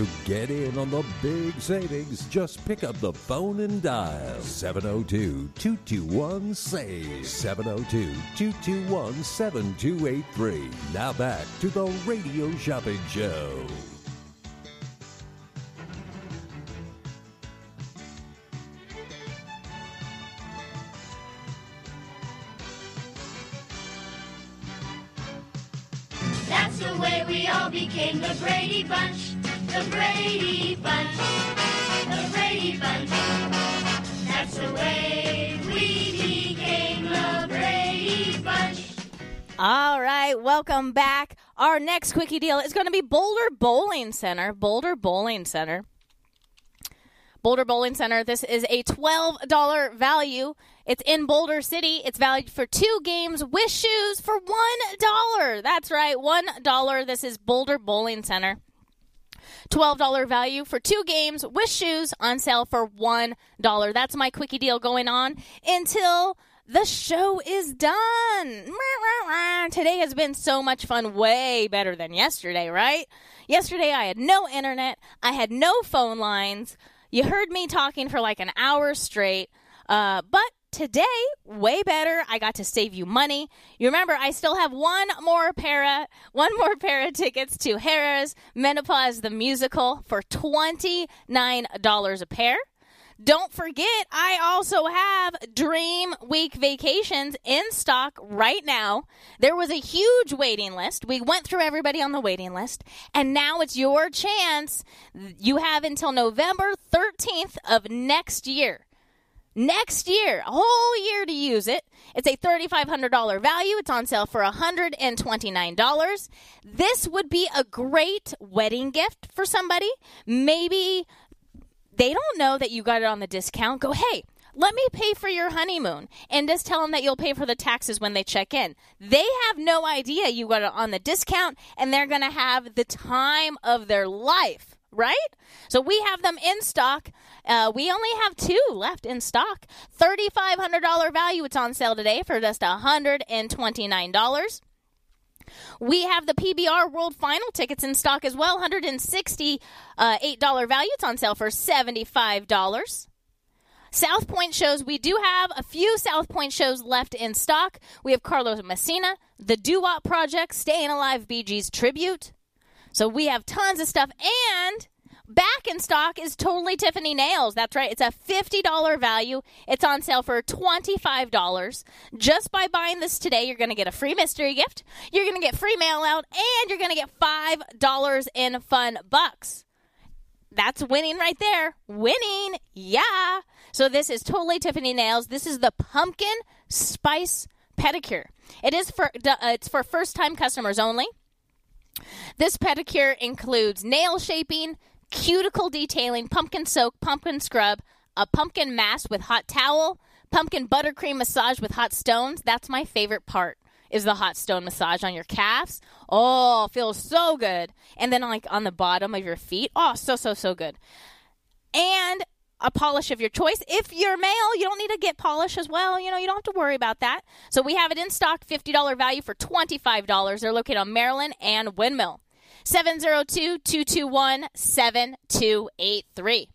to get in on the big savings, just pick up the phone and dial 702 221 SAVE 702 221 7283. Now back to the Radio Shopping Show. That's the way we all became the Brady Bunch. The Brady Bunch. The Brady Bunch. That's the way we became the Brady Bunch. All right, welcome back. Our next quickie deal is going to be Boulder Bowling Center. Boulder Bowling Center. Boulder Bowling Center. This is a $12 value. It's in Boulder City. It's valued for two games with shoes for $1. That's right, $1. This is Boulder Bowling Center. $12 value for two games with shoes on sale for $1. That's my quickie deal going on until the show is done. Today has been so much fun, way better than yesterday, right? Yesterday I had no internet, I had no phone lines. You heard me talking for like an hour straight. Uh, but today, way better. I got to save you money. You remember, I still have one more pair one more pair of tickets to Harrah's Menopause the Musical for $29 a pair. Don't forget, I also have Dream Week vacations in stock right now. There was a huge waiting list. We went through everybody on the waiting list, and now it's your chance. You have until November 13th of next year. Next year, a whole year to use it. It's a $3,500 value. It's on sale for $129. This would be a great wedding gift for somebody. Maybe they don't know that you got it on the discount. Go, hey, let me pay for your honeymoon and just tell them that you'll pay for the taxes when they check in. They have no idea you got it on the discount and they're going to have the time of their life, right? So we have them in stock. Uh, we only have two left in stock. $3,500 value. It's on sale today for just $129. We have the PBR World Final tickets in stock as well. $168 value. It's on sale for $75. South Point shows, we do have a few South Point shows left in stock. We have Carlos Mencia, the Doo Wop Project, Staying Alive Gees Tribute. So we have tons of stuff. And back in stock is Totally Tiffany Nails. That's right. It's a $50 value. It's on sale for $25. Just by buying this today, you're going to get a free mystery gift. You're going to get free mail out and you're going to get $5 in fun bucks. That's winning right there. Winning. Yeah. So this is totally Tiffany Nails. This is the pumpkin spice pedicure. It is for uh, it's for first time customers only. This pedicure includes nail shaping, cuticle detailing, pumpkin soak, pumpkin scrub, a pumpkin mask with hot towel, pumpkin buttercream massage with hot stones. That's my favorite part. Is the hot stone massage on your calves? Oh, feels so good. And then like on the bottom of your feet. Oh, so so so good. And a polish of your choice. If you're male, you don't need to get polish as well. You know, you don't have to worry about that. So we have it in stock, $50 value for $25. They're located on Maryland and Windmill. 702 221 7283.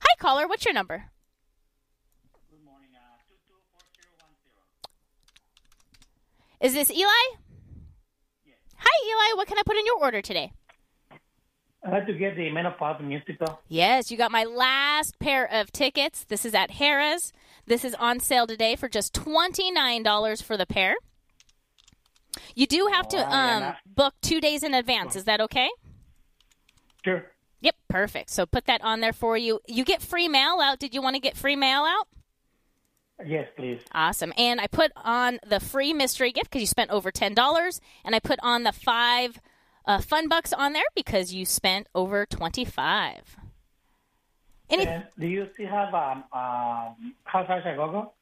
Hi, caller. What's your number? Good morning. Uh, Is this Eli? Yes. Hi, Eli. What can I put in your order today? I'd like to get the menopause musical. Yes, you got my last pair of tickets. This is at Harrah's. This is on sale today for just $29 for the pair. You do have to um, book two days in advance. Is that okay? Sure. Yep, perfect. So put that on there for you. You get free mail out. Did you want to get free mail out? Yes, please. Awesome. And I put on the free mystery gift because you spent over $10. And I put on the five uh, fun bucks on there because you spent over 25 Any do you still have um, um, House House a Go-Go?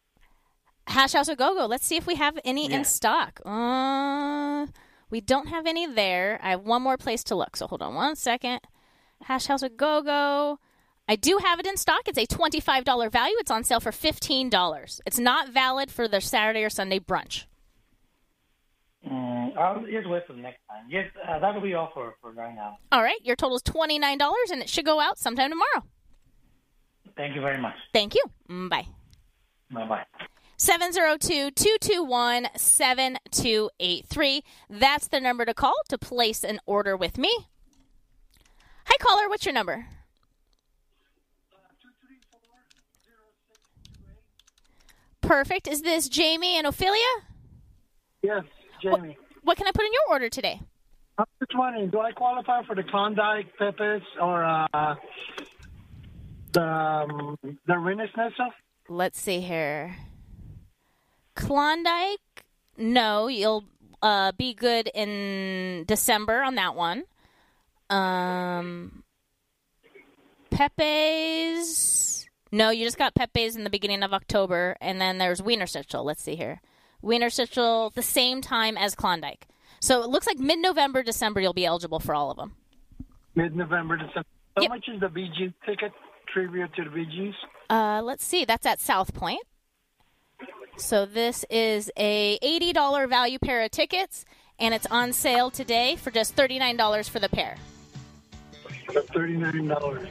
Hash House a Go Go. Let's see if we have any Yeah. in stock. Uh, we don't have any there. I have one more place to look. So hold on one second. Hash House a Go Go. I do have it in stock. It's a $25 value. It's on sale for $15. It's not valid for the Saturday or Sunday brunch. Mm, I'll just wait for the next time. Yes, uh, that'll be all for, for right now. All right, your total is $29 and it should go out sometime tomorrow. Thank you very much. Thank you. Mm, Bye. Bye-bye. 702-221-7283. That's the number to call to place an order with me. Hi caller, what's your number? Perfect. Is this Jamie and Ophelia? Yes, Jamie. What can I put in your order today? I'm just wondering, do I qualify for the Klondike Pepes or uh, the um, the Renner Schnitzel? Let's see here. Klondike, no, you'll uh, be good in December on that one. Um, Pepe's, no, you just got Pepe's in the beginning of October, and then there's Wiener Schnitzel. Let's see here. Wiener Schnitzel the same time as Klondike. So it looks like mid-November, December, you'll be eligible for all of them. Mid-November, December. How much is the Bee Gee ticket tribute to the Bee Gees? Uh, let's see. That's at South Point. So this is a eighty-dollar value pair of tickets, and it's on sale today for just thirty-nine dollars for the pair. For thirty-nine dollars.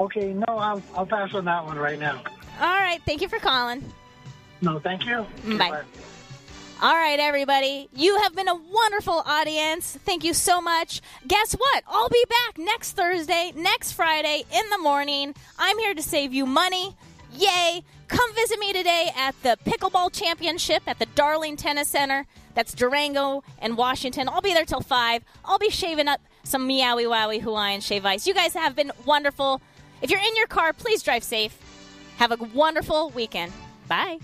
Okay, no, I'll I'll pass on that one right now. All right. Thank you for calling. No, thank you. Bye. All right, everybody. You have been a wonderful audience. Thank you so much. Guess what? I'll be back next Thursday, next Friday in the morning. I'm here to save you money. Yay! Come visit me today at the Pickleball Championship at the Darling Tennis Center. That's Durango and Washington. I'll be there till 5. I'll be shaving up some Meowie Wowie Hawaiian shave ice. You guys have been wonderful. If you're in your car, please drive safe. Have a wonderful weekend. Bye.